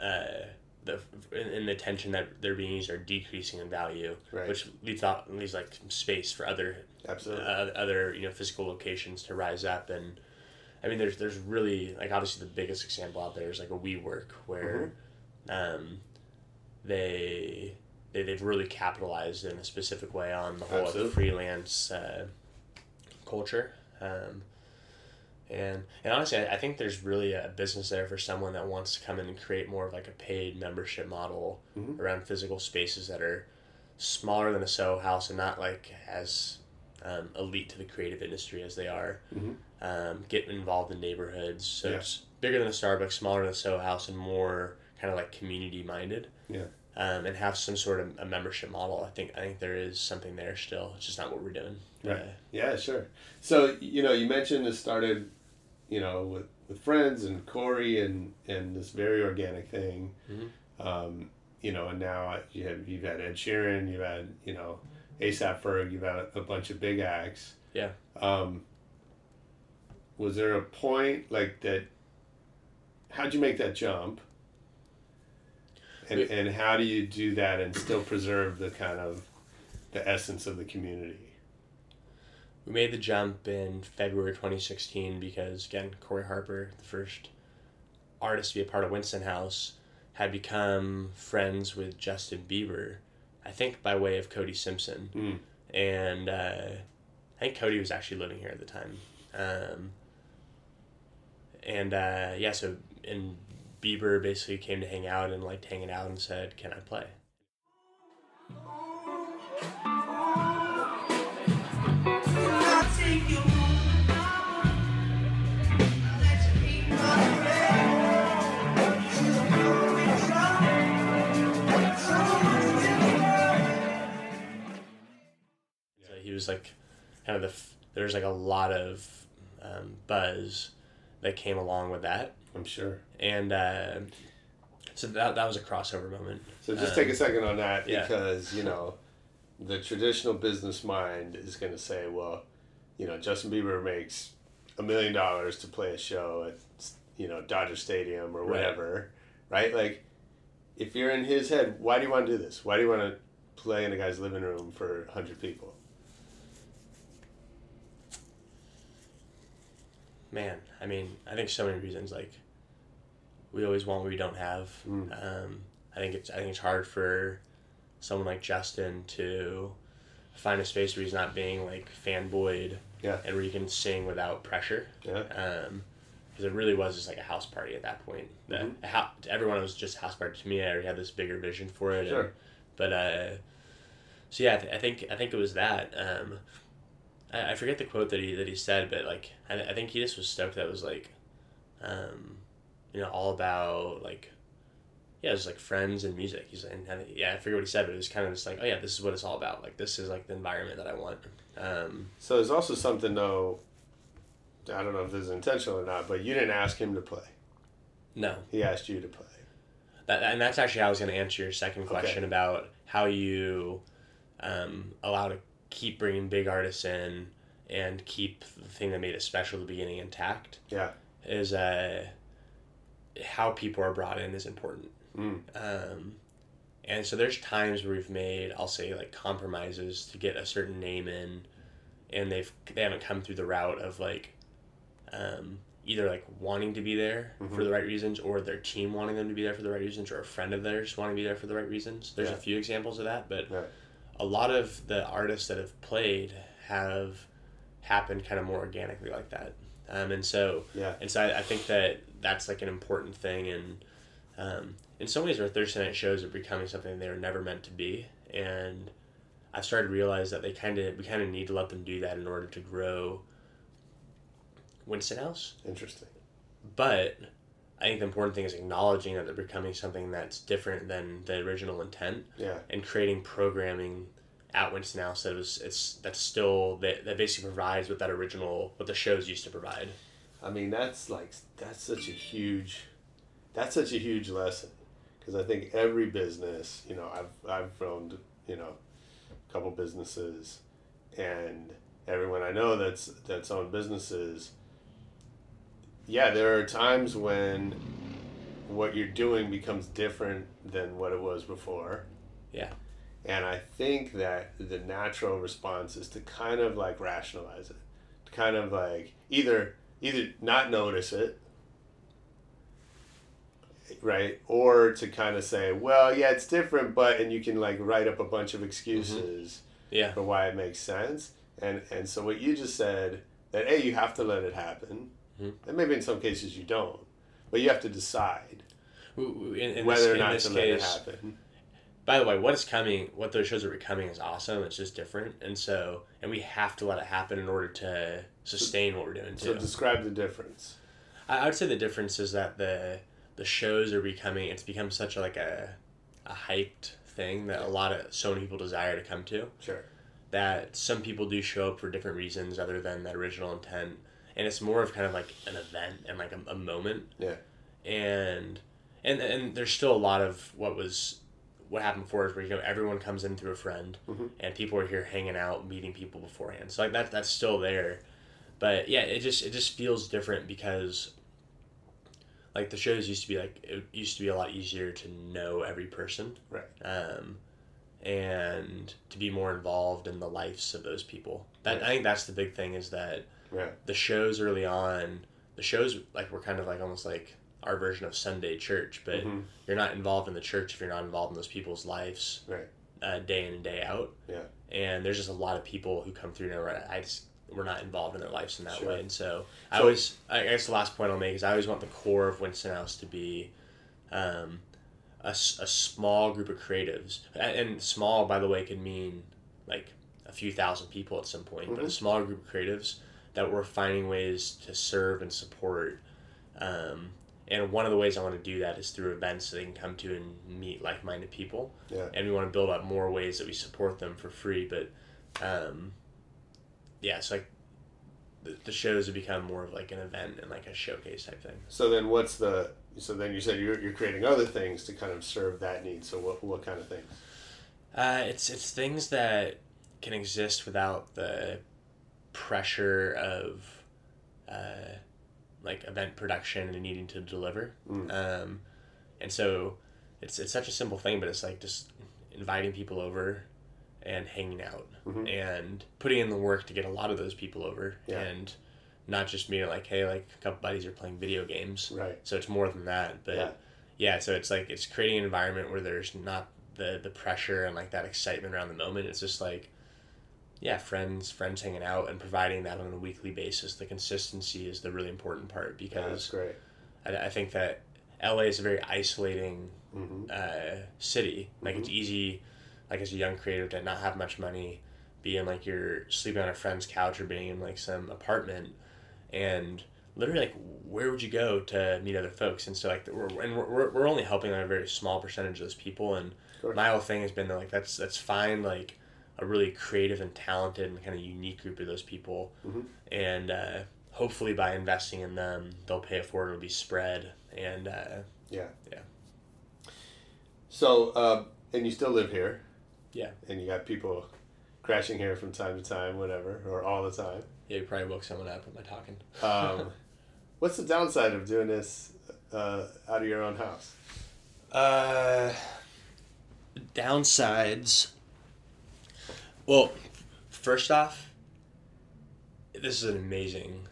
uh, the in, in the tension that they're being used are decreasing in value, Right. which leaves out leaves like space for other Absolutely. uh, other you know physical locations to rise up and. I mean, there's there's really like obviously the biggest example out there is like a WeWork where, um, they they they've really capitalized in a specific way on the whole Absolutely. freelance uh, culture. Um, and and honestly, I, I think there's really a business there for someone that wants to come in and create more of like a paid membership model Mhm. around physical spaces that are smaller than a Soho house and not like as um, elite to the creative industry as they are. Mhm. Um, get involved in neighborhoods, so Yeah. it's bigger than a Starbucks, smaller than a Soho house, and more kind of like community minded. Yeah. Um, and have some sort of a membership model. I think I think there is something there still. It's just not what we're doing. Right. Uh, Yeah, sure. So you know, you mentioned it started, you know, with, with friends and Corey and and this very organic thing. Mhm. Um, you know, and now you have you've had Ed Sheeran, you've had you know, ASAP Ferg, you've had a, a bunch of big acts. Yeah. Um, was there a point like that? How'd you make that jump? And, and how do you do that and still preserve the kind of the essence of the community? We made the jump in February 2016 because, again, Corey Harper, the first artist to be a part of Winston House, had become friends with Justin Bieber, I think by way of Cody Simpson. Mm. And uh, I think Cody was actually living here at the time. Um, and uh, yeah, so, and Bieber basically came to hang out and liked hanging out and said, Can I play? So he was like, kind of the. There's like a lot of um, buzz that came along with that, I'm sure. and uh, so that that was a crossover moment. So just Um, take a second on that yeah. because you know the traditional business mind is going to say, well, you know, Justin Bieber makes a million dollars to play a show at you know Dodger Stadium or Right. whatever, right? Like, if you're in his head, why do you want to do this? Why do you want to play in a guy's living room for hundred people? Man i mean i think so many reasons like we always want what we don't have Mm. um, i think it's i think it's hard for someone like justin to find a space where he's not being like fanboyed Yeah. and where you can sing without pressure Yeah. um because it really was just like a house party at that point Mhm. hou- to everyone was just a house party to me i already had this bigger vision for it Sure. and, but uh so yeah I, th- I think i think it was that um I, I forget the quote that he that he said, but like I, I think he just was stoked that it was like, um, you know, all about like, yeah, it was like friends and music. He's and, and yeah, I forget what he said, but it was kind of just like, oh yeah, this is what it's all about. Like this is like the environment that I want. Um, So there's also something though. I don't know if this is intentional or not, but you didn't ask him to play. no, He asked you to play. that and that's actually how I was going to answer your second Okay. question about how you um, allow to keep bringing big artists in and keep the thing that made it special at the beginning intact. Yeah. is uh, how people are brought in is important. Mm. Um, and so there's times where we've made I'll say like compromises to get a certain name in, and they've they haven't come through the route of like, um, either like wanting to be there Mm-hmm. for the right reasons or their team wanting them to be there for the right reasons or a friend of theirs wanting to be there for the right reasons. There's Yeah. a few examples of that, but Right. A lot of the artists that have played have happened kind of more organically like that. Um, and so Yeah. and so I, I think that that's like an important thing and um, in some ways our Thursday night shows are becoming something they were never meant to be and I've started to realize that they kind of we kind of need to let them do that in order to grow Winston House Interesting. but I think the important thing is acknowledging that they're becoming something that's different than the original intent Yeah. and creating programming at Winston House that is it's that's still that, that basically provides what that original what the shows used to provide. I mean, that's like that's such a huge, that's such a huge lesson, because I think every business, you know, I've I've owned, you know, a couple businesses, and everyone I know that's that's owned businesses. Yeah, there are times when what you're doing becomes different than what it was before. Yeah. And I think that the natural response is to kind of like rationalize it, to kind of like either either not notice it, right, or to kind of say, well, yeah, it's different, but and you can like write up a bunch of excuses mm-hmm. Yeah. for why it makes sense. And and so what you just said that a you have to let it happen, Mhm. and maybe in some cases you don't, but you have to decide In, in whether this, or in not this to let it happen. by the way, what is coming, what those shows are becoming is awesome. It's just different, and so and we have to let it happen in order to sustain what we're doing too. So describe the difference. I, I would say the difference is that the the shows are becoming it's become such a, like a a hyped thing that a lot of so many people desire to come to Sure. that some people do show up for different reasons other than that original intent and it's more of kind of like an event and like a, a moment Yeah. and and and there's still a lot of what was what happened before is where you know everyone comes in through a friend Mhm. and people are here hanging out meeting people beforehand so like that that's still there but yeah it just it just feels different because like the shows used to be like it used to be a lot easier to know every person Right. um and to be more involved in the lives of those people that Right. i think that's the big thing is that Yeah. the shows early on the shows like were kind of like almost like our version of sunday church but Mhm. you're not involved in the church if you're not involved in those people's lives Right. uh, day in and day out Yeah. and there's just a lot of people who come through now i just we're not involved in their lives in that Sure. way and so, i always i guess the last point i'll make is i always want the core of winston house to be um, a, a small group of creatives and small by the way could mean like a few thousand people at some point but a Mhm. small group of creatives that we're finding ways to serve and support um, and one of the ways i want to do that is through events so they can come to and meet like-minded people Yeah. and we want to build up more ways that we support them for free but um, yeah it's like the, the shows have become more of like an event and like a showcase type thing So then, what's the? So then you said you're, you're creating other things to kind of serve that need. So what what kind of things? Uh, it's it's things that can exist without the pressure of uh, like event production and needing to deliver. Mm. Um, and so it's it's such a simple thing, but it's like just inviting people over and hanging out Mhm. and putting in the work to get a lot of those people over Yeah. and not just being like hey like a couple buddies are playing video games Right. so it's more than that but Yeah. yeah so it's like it's creating an environment where there's not the the pressure and like that excitement around the moment it's just like yeah friends friends hanging out and providing that on a weekly basis the consistency is the really important part Yeah, because that's great. I, I think that LA is a very isolating hmm uh, city. Like it's easy, like as a young creative, to not have much money, being like you're sleeping on a friend's couch or being in like some apartment, and literally like where would you go to meet other folks? And so like we're and we're, we're, we're only helping like a very small percentage of those people. And my whole thing has been that like that's that's fine like a really creative and talented and kind of unique group of those people, Mhm. and uh, hopefully by investing in them, they'll pay it forward. It'll be spread and. Uh, Yeah. Yeah. So uh, and you still live here. Yeah. And you got people crashing here from time to time, whatever, or all the time. Yeah, you probably woke someone up with my talking. Um, what's the downside of doing this uh, out of your own house? uh, downsides. Well, first off, this is an amazing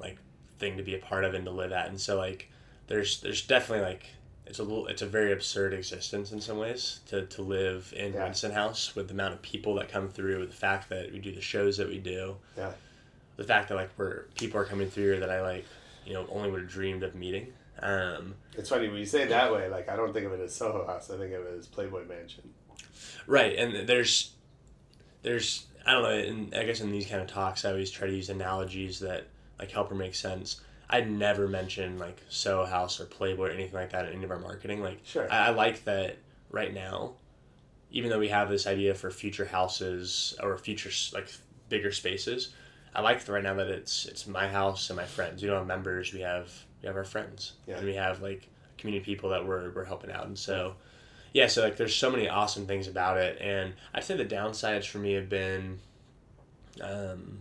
like thing to be a part of and to live at, and so like there's there's definitely like it's a little it's a very absurd existence in some ways to, to live in Yeah. Winston House with the amount of people that come through, the fact that we do the shows that we do, Yeah. the fact that like we're people are coming through that I like you know only would have dreamed of meeting. Um, It's funny when you say it that way. Like I don't think of it as Soho House. I think of it as Playboy Mansion. Right, and there's, there's, I don't know, and I guess in these kind of talks, I always try to use analogies that like help or make sense. I'd never mention like Soho House or Playboy or anything like that in any of our marketing. Like, Sure. I, I like that right now, even though we have this idea for future houses or future like bigger spaces. I like that right now that it's it's my house and my friends. We don't have members. We have we have our friends, Yeah. and we have like community people that we're we're helping out. And so, yeah, so like there's so many awesome things about it, and I'd say the downsides for me have been, um,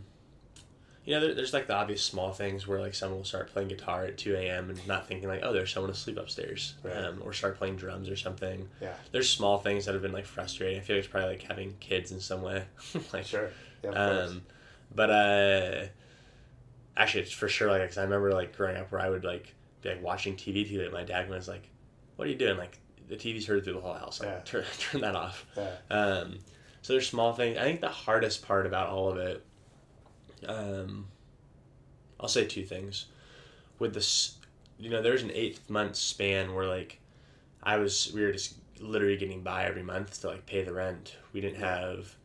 you know, there, there's like the obvious small things where like someone will start playing guitar at two a.m. and not thinking like, oh, there's someone asleep upstairs, Right. um, or start playing drums or something. Yeah. There's small things that have been like frustrating. I feel like it's probably like having kids in some way, like Sure. Yeah. Um, but uh, actually, it's for sure like cause I remember like growing up where I would like be like watching TV too late. My dad was like, "What are you doing?" Like the TV's heard through the whole house. Like, Yeah. turn turn that off. Yeah. Um, so there's small things. I think the hardest part about all of it, um, I'll say two things. With this, you know, there's an eight month span where like I was we were just literally getting by every month to like pay the rent. We didn't have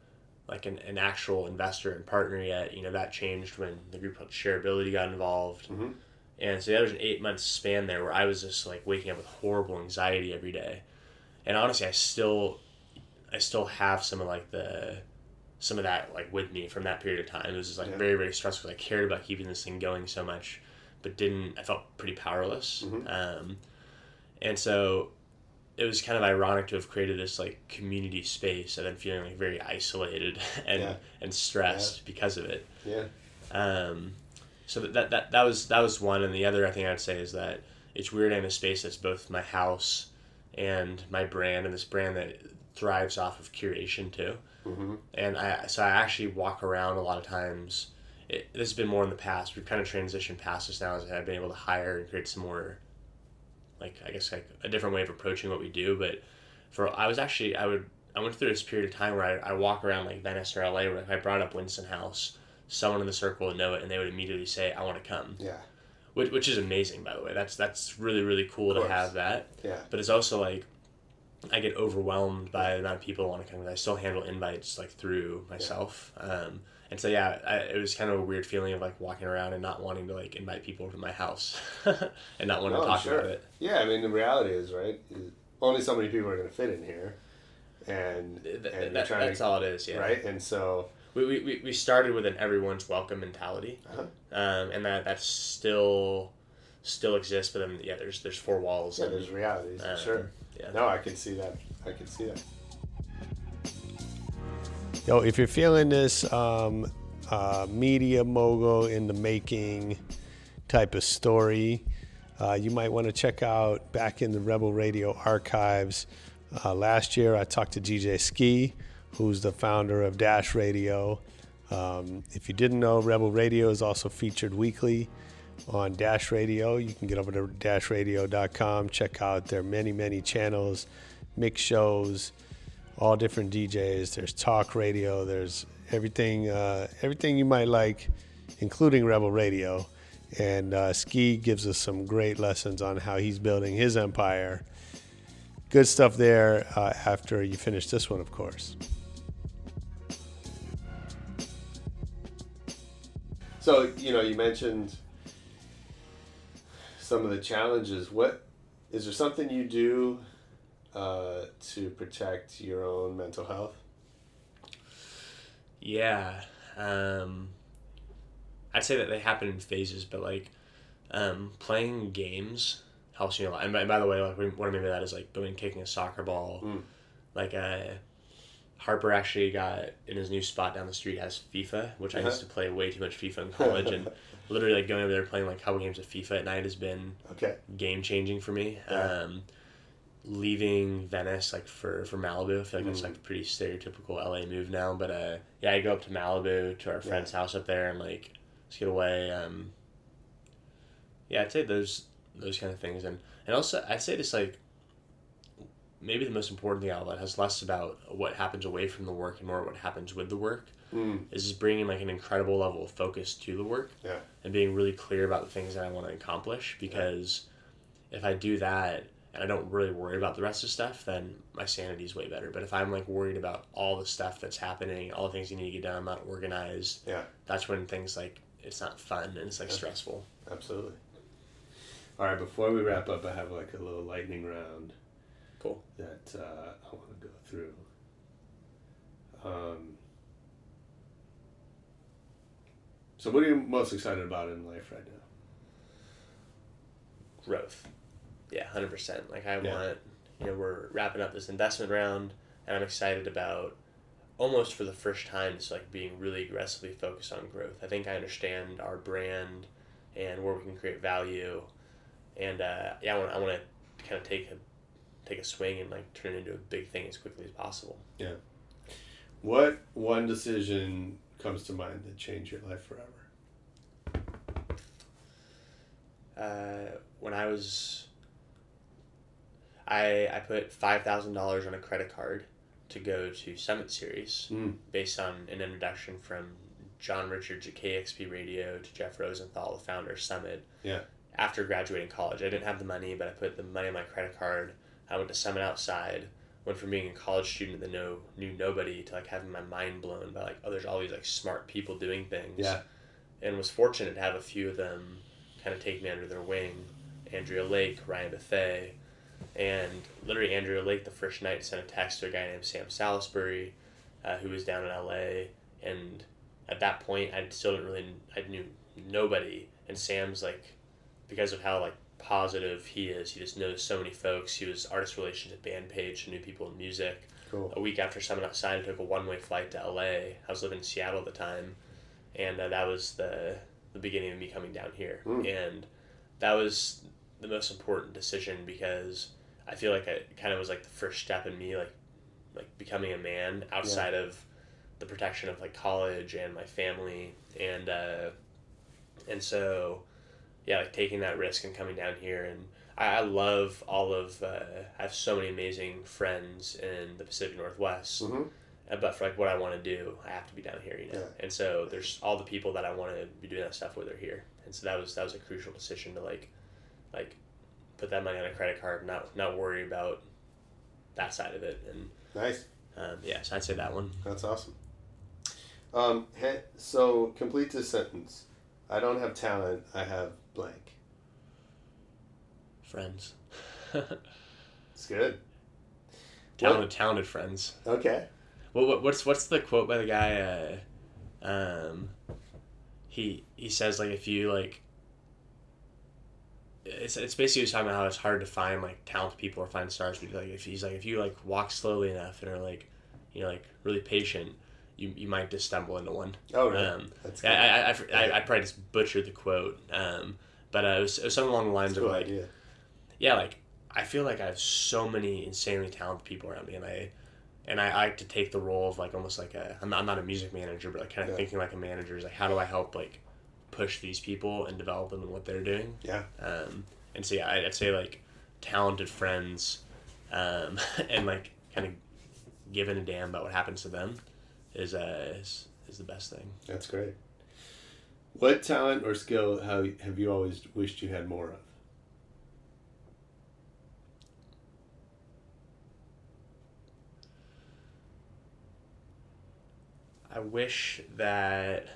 like an, an actual investor and partner yet. You know, that changed when the group called Shareability got involved. Mhm. And so there was an eight month span there where I was just like waking up with horrible anxiety every day. And honestly, I still, I still have some of like the, some of that like with me from that period of time. It was just like Yeah. very very stressful. I cared about keeping this thing going so much, but didn't. I felt pretty powerless. Mhm. Um, and so it was kind of ironic to have created this like community space and then feeling like very isolated and Yeah. and stressed because of it. Yeah. Um, so that, that that that was that was one, and the other I think I'd say is that it's weird in a space that's both my house and my brand, and this brand that thrives off of curation too. Mhm. And I so I actually walk around a lot of times. It, this has been more in the past. We've kind of transitioned past this now, as I've been able to hire and create some more, like I guess like a different way of approaching what we do. But for I was actually I would I went through this period of time where I, I walk around like Venice or LA where I brought up Winston House, someone in the circle would know it and they would immediately say I want to come. Yeah. Which, which is amazing by the way. That's that's really really cool to have that. Yeah. But it's also like I get overwhelmed by the amount of people who want to come. I still handle invites like through myself. Um, and so yeah, I, it was kind of a weird feeling of like walking around and not wanting to like invite people to my house and not wanting No, to talk sure. about it. Yeah, I mean the reality is right. Only so many people are going to fit in here, and, and that- trying that's to, all it is, yeah. Right, and so We, we, we- we started with an everyone's welcome mentality, Uh-huh. um, and that that still still exists. But then yeah, there's there's four walls. yeah, and, there's realities. um, sure. Yeah. No, I can see that. I can see that. Yo, if you're feeling this um, uh, media mogul in the making type of story, uh, you might want to check out back in the Rebel Radio archives. Uh, last year, I talked to DJ Skee, who's the founder of Dash Radio. Um, if you didn't know, Rebel Radio is also featured weekly on Dash Radio. You can get over to dashradio.com, check out their many, many channels, mix shows, all different DJs. There's talk radio. There's everything, uh, everything you might like, including Rebel Radio. And uh, Skee gives us some great lessons on how he's building his empire. Good stuff there. Uh, after you finish this one, of course. So you know, you mentioned some of the challenges. What is there something you do uh, to protect your own mental health? Yeah. Um, I'd say that they happen in phases, but like um, playing games helps me a lot. And by, by the way, like what I mean by that is like going kicking a soccer ball. Mm. Like uh, Harper actually got in his new spot down the street has FIFA, which I used to play way too much FIFA in college, and literally like going over there playing like a couple games of FIFA at night has been Okay. game changing for me. Yeah. Um, leaving Venice like for for Malibu. I feel like that's Mm. like a pretty stereotypical LA move now. But uh, yeah, I go up to Malibu to our friend's house up there and like just get away. Um, yeah, I'd say those those kind of things, and and also I'd say just like maybe the most important thing out of that has less about what happens away from the work and more what happens with the work. Mm. Is just bringing like an incredible level of focus to the work Yeah. and being really clear about the things that I want to accomplish because if I do that and I don't really worry about the rest of stuff, then my sanity is way better. But if I'm like worried about all the stuff that's happening, all the things you need to get done, I'm not organized. Yeah. That's when things like it's not fun and it's like Yeah. stressful. Absolutely. All right, before we wrap up, I have like a little lightning round. Cool. That uh, I want to go through. Um, so, what are you most excited about in life right now? Growth. Yeah, hundred percent. Like I Yeah. want you know, we're wrapping up this investment round and I'm excited about almost for the first time just like being really aggressively focused on growth. I think I understand our brand and where we can create value and uh, yeah, I want I want to kind of take a take a swing and like turn it into a big thing as quickly as possible. Yeah. What one decision comes to mind that changed your life forever? Uh, when I was, I I put five thousand dollars on a credit card to go to Summit Series Mm. based on an introduction from John Richards at KEXP Radio to Jeff Rosenthal, the founder of Summit. Yeah. After graduating college, I didn't have the money, but I put the money on my credit card. I went to Summit outside. Went from being a college student that know knew nobody to like having my mind blown by like oh there's all these like smart people doing things Yeah. and was fortunate to have a few of them kind of take me under their wing. Andrea Lake, Ryan Bethay, and literally Andrea Lake the first night sent a text to a guy named Sam Salisbury, uh, who was down in LA, and at that point I still didn't really I knew nobody, and Sam's like because of how like positive he is, he just knows so many folks. He was artist relations at Bandpage, knew people in music. Cool. A week after Summit Outside, I took a one way flight to LA. I was living in Seattle at the time, and uh, that was the the beginning of me coming down here. Mm. And that was the most important decision because I feel like it kind of was like the first step in me like like becoming a man outside of the protection of like college and my family and uh, and so yeah like taking that risk and coming down here and I, I love all of uh, I have so many amazing friends in the Pacific Northwest Mhm. uh, but for like what I want to do I have to be down here you know Yeah. and so there's all the people that I want to be doing that stuff with are here and so that was that was a crucial decision to like like put that money on a credit card not not worry about that side of it and Nice. um, yeah so I'd say that one That's awesome. Um, so complete this sentence. I don't have talent. I have blank. friends It's good. talented talented friends Okay. Well, what, what's what's the quote by the guy? Uh, um, he he says like if you like. It's, it's basically just talking about how it's hard to find like talented people or find stars. But like if he's like if you like walk slowly enough and are like, you know, like really patient, you, you might just stumble into one. Oh, really? Um, That's good. I, I, I, I probably just butchered the quote. Um, but uh, it, was, it was something along the lines Cool of like, idea. yeah, like I feel like I have so many insanely talented people around me, and I and I like to take the role of like almost like a I'm not, I'm not a music manager, but like kind of Yeah. thinking like a manager is like how do I help like push these people and develop them in what they're doing. Yeah. Um, and so yeah, I'd I'd say like talented friends, um, and like kind of giving a damn about what happens to them is uh is, is the best thing. That's great. What talent or skill have, have you always wished you had more of? I wish that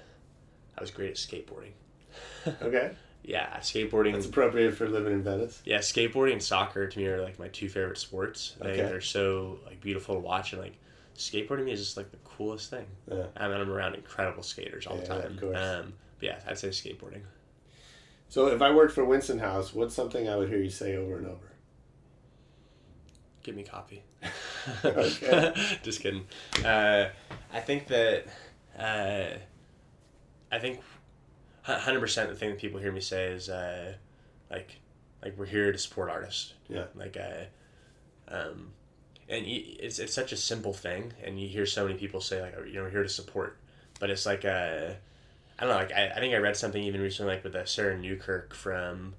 I was great at skateboarding. Okay. Yeah, skateboarding. That's appropriate for living in Venice. Yeah, skateboarding and soccer to me are like my two favorite sports. I think Okay. they're so like beautiful to watch and like skateboarding is just like the coolest thing. Yeah. I mean, I'm around incredible skaters all the time. of course. Um, but yeah, I'd say skateboarding. So if I worked for Winston House, what's something I would hear you say over and over? Give me coffee. Just kidding. Uh, I think that uh, I think hundred percent the thing that people hear me say is uh, like like we're here to support artists. Yeah. Like uh, Um, and it's it's such a simple thing, and you hear so many people say like, you know, we're here to support, but it's like a, I don't know, like I, I think I read something even recently like with uh, Sarah Newkirk from,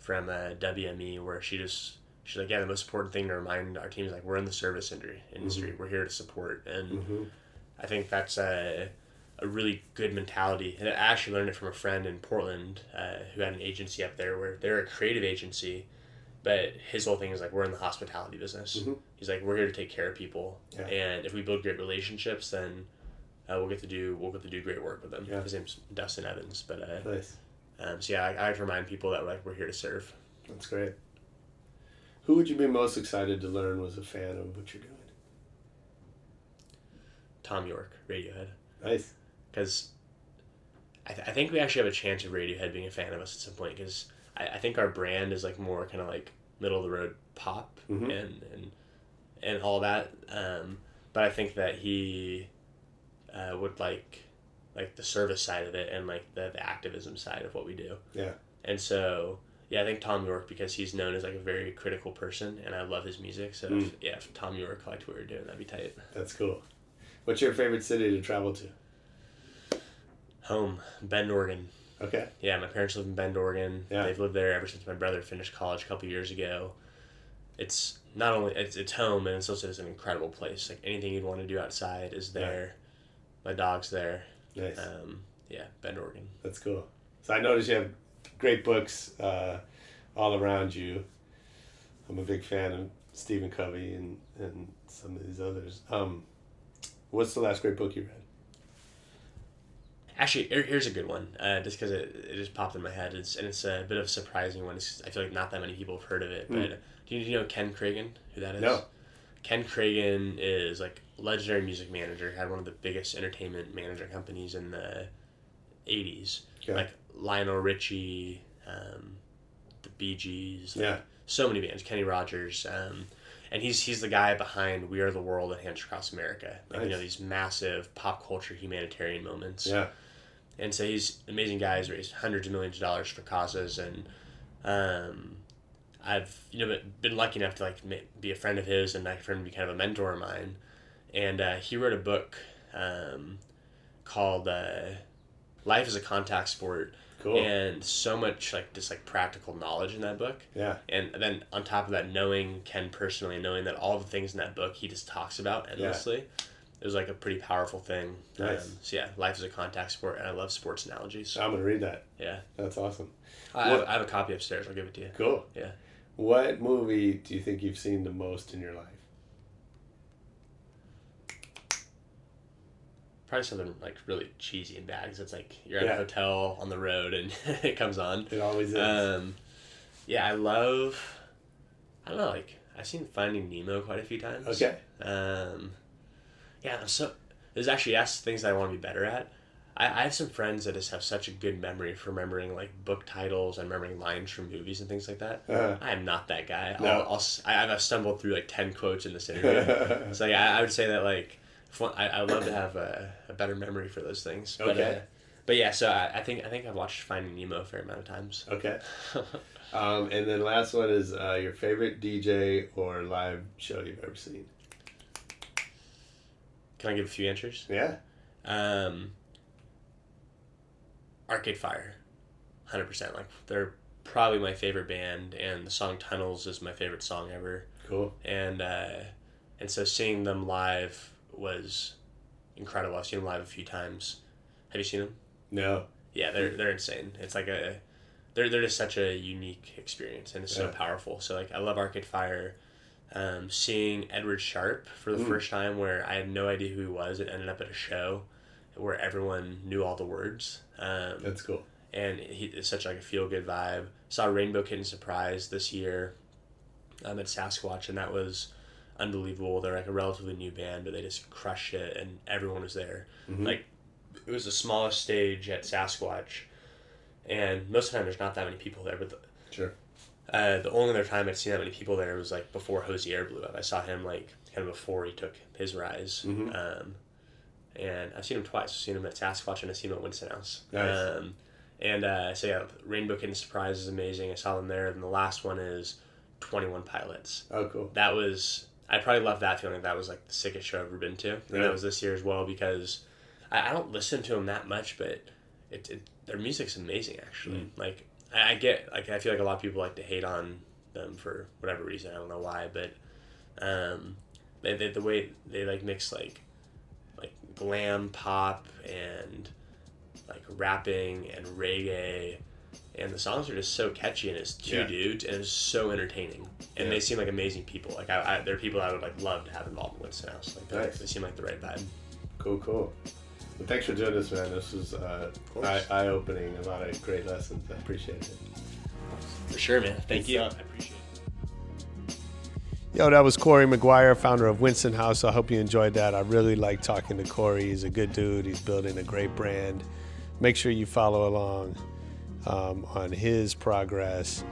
from uh, WME where she just she's like, yeah, the most important thing to remind our team is like we're in the service industry, industry, Mhm. we're here to support, and Mhm. I think that's a, a really good mentality. And I actually learned it from a friend in Portland uh, who had an agency up there where they're a creative agency, but his whole thing is like we're in the hospitality business. Mhm. He's like we're here to take care of people, Yeah. and if we build great relationships, then uh, we'll get to do we'll get to do great work with them. Yeah. His name's Dustin Evans, but uh, Nice. um, so yeah, I, I have to remind people that like we're here to serve. That's great. Who would you be most excited to learn was a fan of what you're doing? Thom Yorke, Radiohead. Nice. Because I, th- I think we actually have a chance of Radiohead being a fan of us at some point. Because I, I think our brand is like more kind of like middle of the road pop Mhm. and and and all that. Um, but I think that he uh, would like like the service side of it and like the, the activism side of what we do. Yeah. And so yeah, I think Thom Yorke because he's known as like a very critical person, and I love his music. So Mm. if, yeah, if Thom Yorke liked what we were doing, that'd be tight. That's cool. What's your favorite city to travel to? Home, Bend, Oregon. Okay. Yeah, my parents live in Bend, Oregon. Yeah. They've lived there ever since my brother finished college a couple years ago. It's not only it's it's home and it's also just an incredible place. Like anything you'd want to do outside is there. My dog's there. Nice. Um, yeah, Bend, Oregon. That's cool. So I noticed you have great books uh, all around you. I'm a big fan of Stephen Covey and, and some of these others. Um, what's the last great book you read? Actually, here- here's a good one. Uh, just because it, it just popped in my head. It's and it's a bit of a surprising one. It's, I feel like not that many people have heard of it. Mm. But do you, do you know Ken Kragen? Who that is? No. Ken Kragen is like legendary music manager. Had one of the biggest entertainment manager companies in the '80s. Okay. Like Lionel Richie, um, the Bee Gees. like, Yeah. So many bands. Kenny Rogers. Um, and he's he's the guy behind "We Are the World" and "Hands Across America." Like, You know these massive pop culture humanitarian moments. Yeah. And so he's an amazing guy. He's raised hundreds of millions of dollars for causes, and um, I've you know been- been lucky enough to like be a friend of his, and like for him to be kind of a mentor of mine. And uh, he wrote a book um, called uh, "Life is a Contact Sport." Cool. And so much like just like practical knowledge in that book. Yeah. And then on top of that, knowing Ken personally, knowing that all the things in that book he just talks about endlessly, it was like a pretty powerful thing. Nice. Um, so yeah, life is a contact sport, and I love sports analogies. I'm gonna read that. Yeah. That's awesome. I, What- I have a copy upstairs. I'll give it to you. Cool. Yeah. What movie do you think you've seen the most in your life? Probably something like really cheesy and bad because it's like you're at Yeah. a hotel on the road and it comes on. It always is. Um, yeah, I love. I don't know. Like I've seen Finding Nemo quite a few times. Okay. Um, yeah, I'm so there's actually yes things that I want to be better at. I, I have some friends that just have such a good memory for remembering like book titles and remembering lines from movies and things like that. Uh-huh. I am not that guy. No. I'll, I'll, I, I've stumbled through like ten quotes in this interview. so yeah, I, I would say that like I I would love to have a, a better memory for those things. But, Okay. uh, but yeah, so I, I think I think I've watched Finding Nemo a fair amount of times. Okay. Um, and then last one is uh, your favorite DJ or live show you've ever seen. Can I give a few answers? Yeah. Um, Arcade Fire, hundred percent. Like they're probably my favorite band, and the song Tunnels is my favorite song ever. Cool. And uh, and so seeing them live was incredible. I've seen them live a few times. Have you seen them? No. Yeah, they're they're insane. It's like a they're they're just such a unique experience, and it's so powerful. So like I love Arcade Fire. Um, seeing Edward Sharpe for the Mm. first time, where I had no idea who he was, it ended up at a show where everyone knew all the words. Um, That's cool. and he it's such like a feel good vibe. Saw Rainbow Kitten Surprise this year, um, at Sasquatch, and that was unbelievable. They're like a relatively new band, but they just crushed it, and everyone was there. Mhm. Like it was the smallest stage at Sasquatch, and most of the time there's not that many people there. But the, Sure. uh, the only other time I'd seen that many people there was like before Hozier blew up. I saw him like kind of before he took his rise. Mhm. Um, and I've seen him twice. I've seen him at Sasquatch and I've seen him at Winston House. Nice. Um, and uh, so yeah, Rainbow Kitten Surprise is amazing. I saw them there. And the last one is Twenty One Pilots. Oh, cool. That was I probably left that feeling like that was like the sickest show I've ever been to. And that was this year as well because I, I don't listen to them that much, but it, it their music's amazing actually. Mm. Like I, I get like I feel like a lot of people like to hate on them for whatever reason. I don't know why, but um, they, they the way they like mix like like glam pop and like rapping and reggae. And the songs are just so catchy, and it's two Yeah. dudes, and it's so entertaining. And Yeah. they seem like amazing people. Like I, I, they're people I would like love to have involved in Winston House. Like they- Nice. they seem like the right vibe. Cool, cool. Well, thanks for doing this, man. This was uh, course. eye opening. A lot of great lessons. I appreciate it. For sure, man. Thank Good you. stuff. I appreciate it. Yo, that was Corey McGuire, founder of Winston House. I hope you enjoyed that. I really like talking to Corey. He's a good dude. He's building a great brand. Make sure you follow along um, on his progress.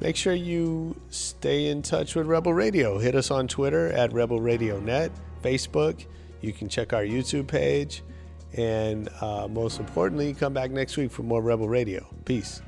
Make sure you stay in touch with Rebel Radio. Hit us on Twitter at Rebel Radio Net, Facebook. You can check our YouTube page. And uh, most importantly, come back next week for more Rebel Radio. Peace.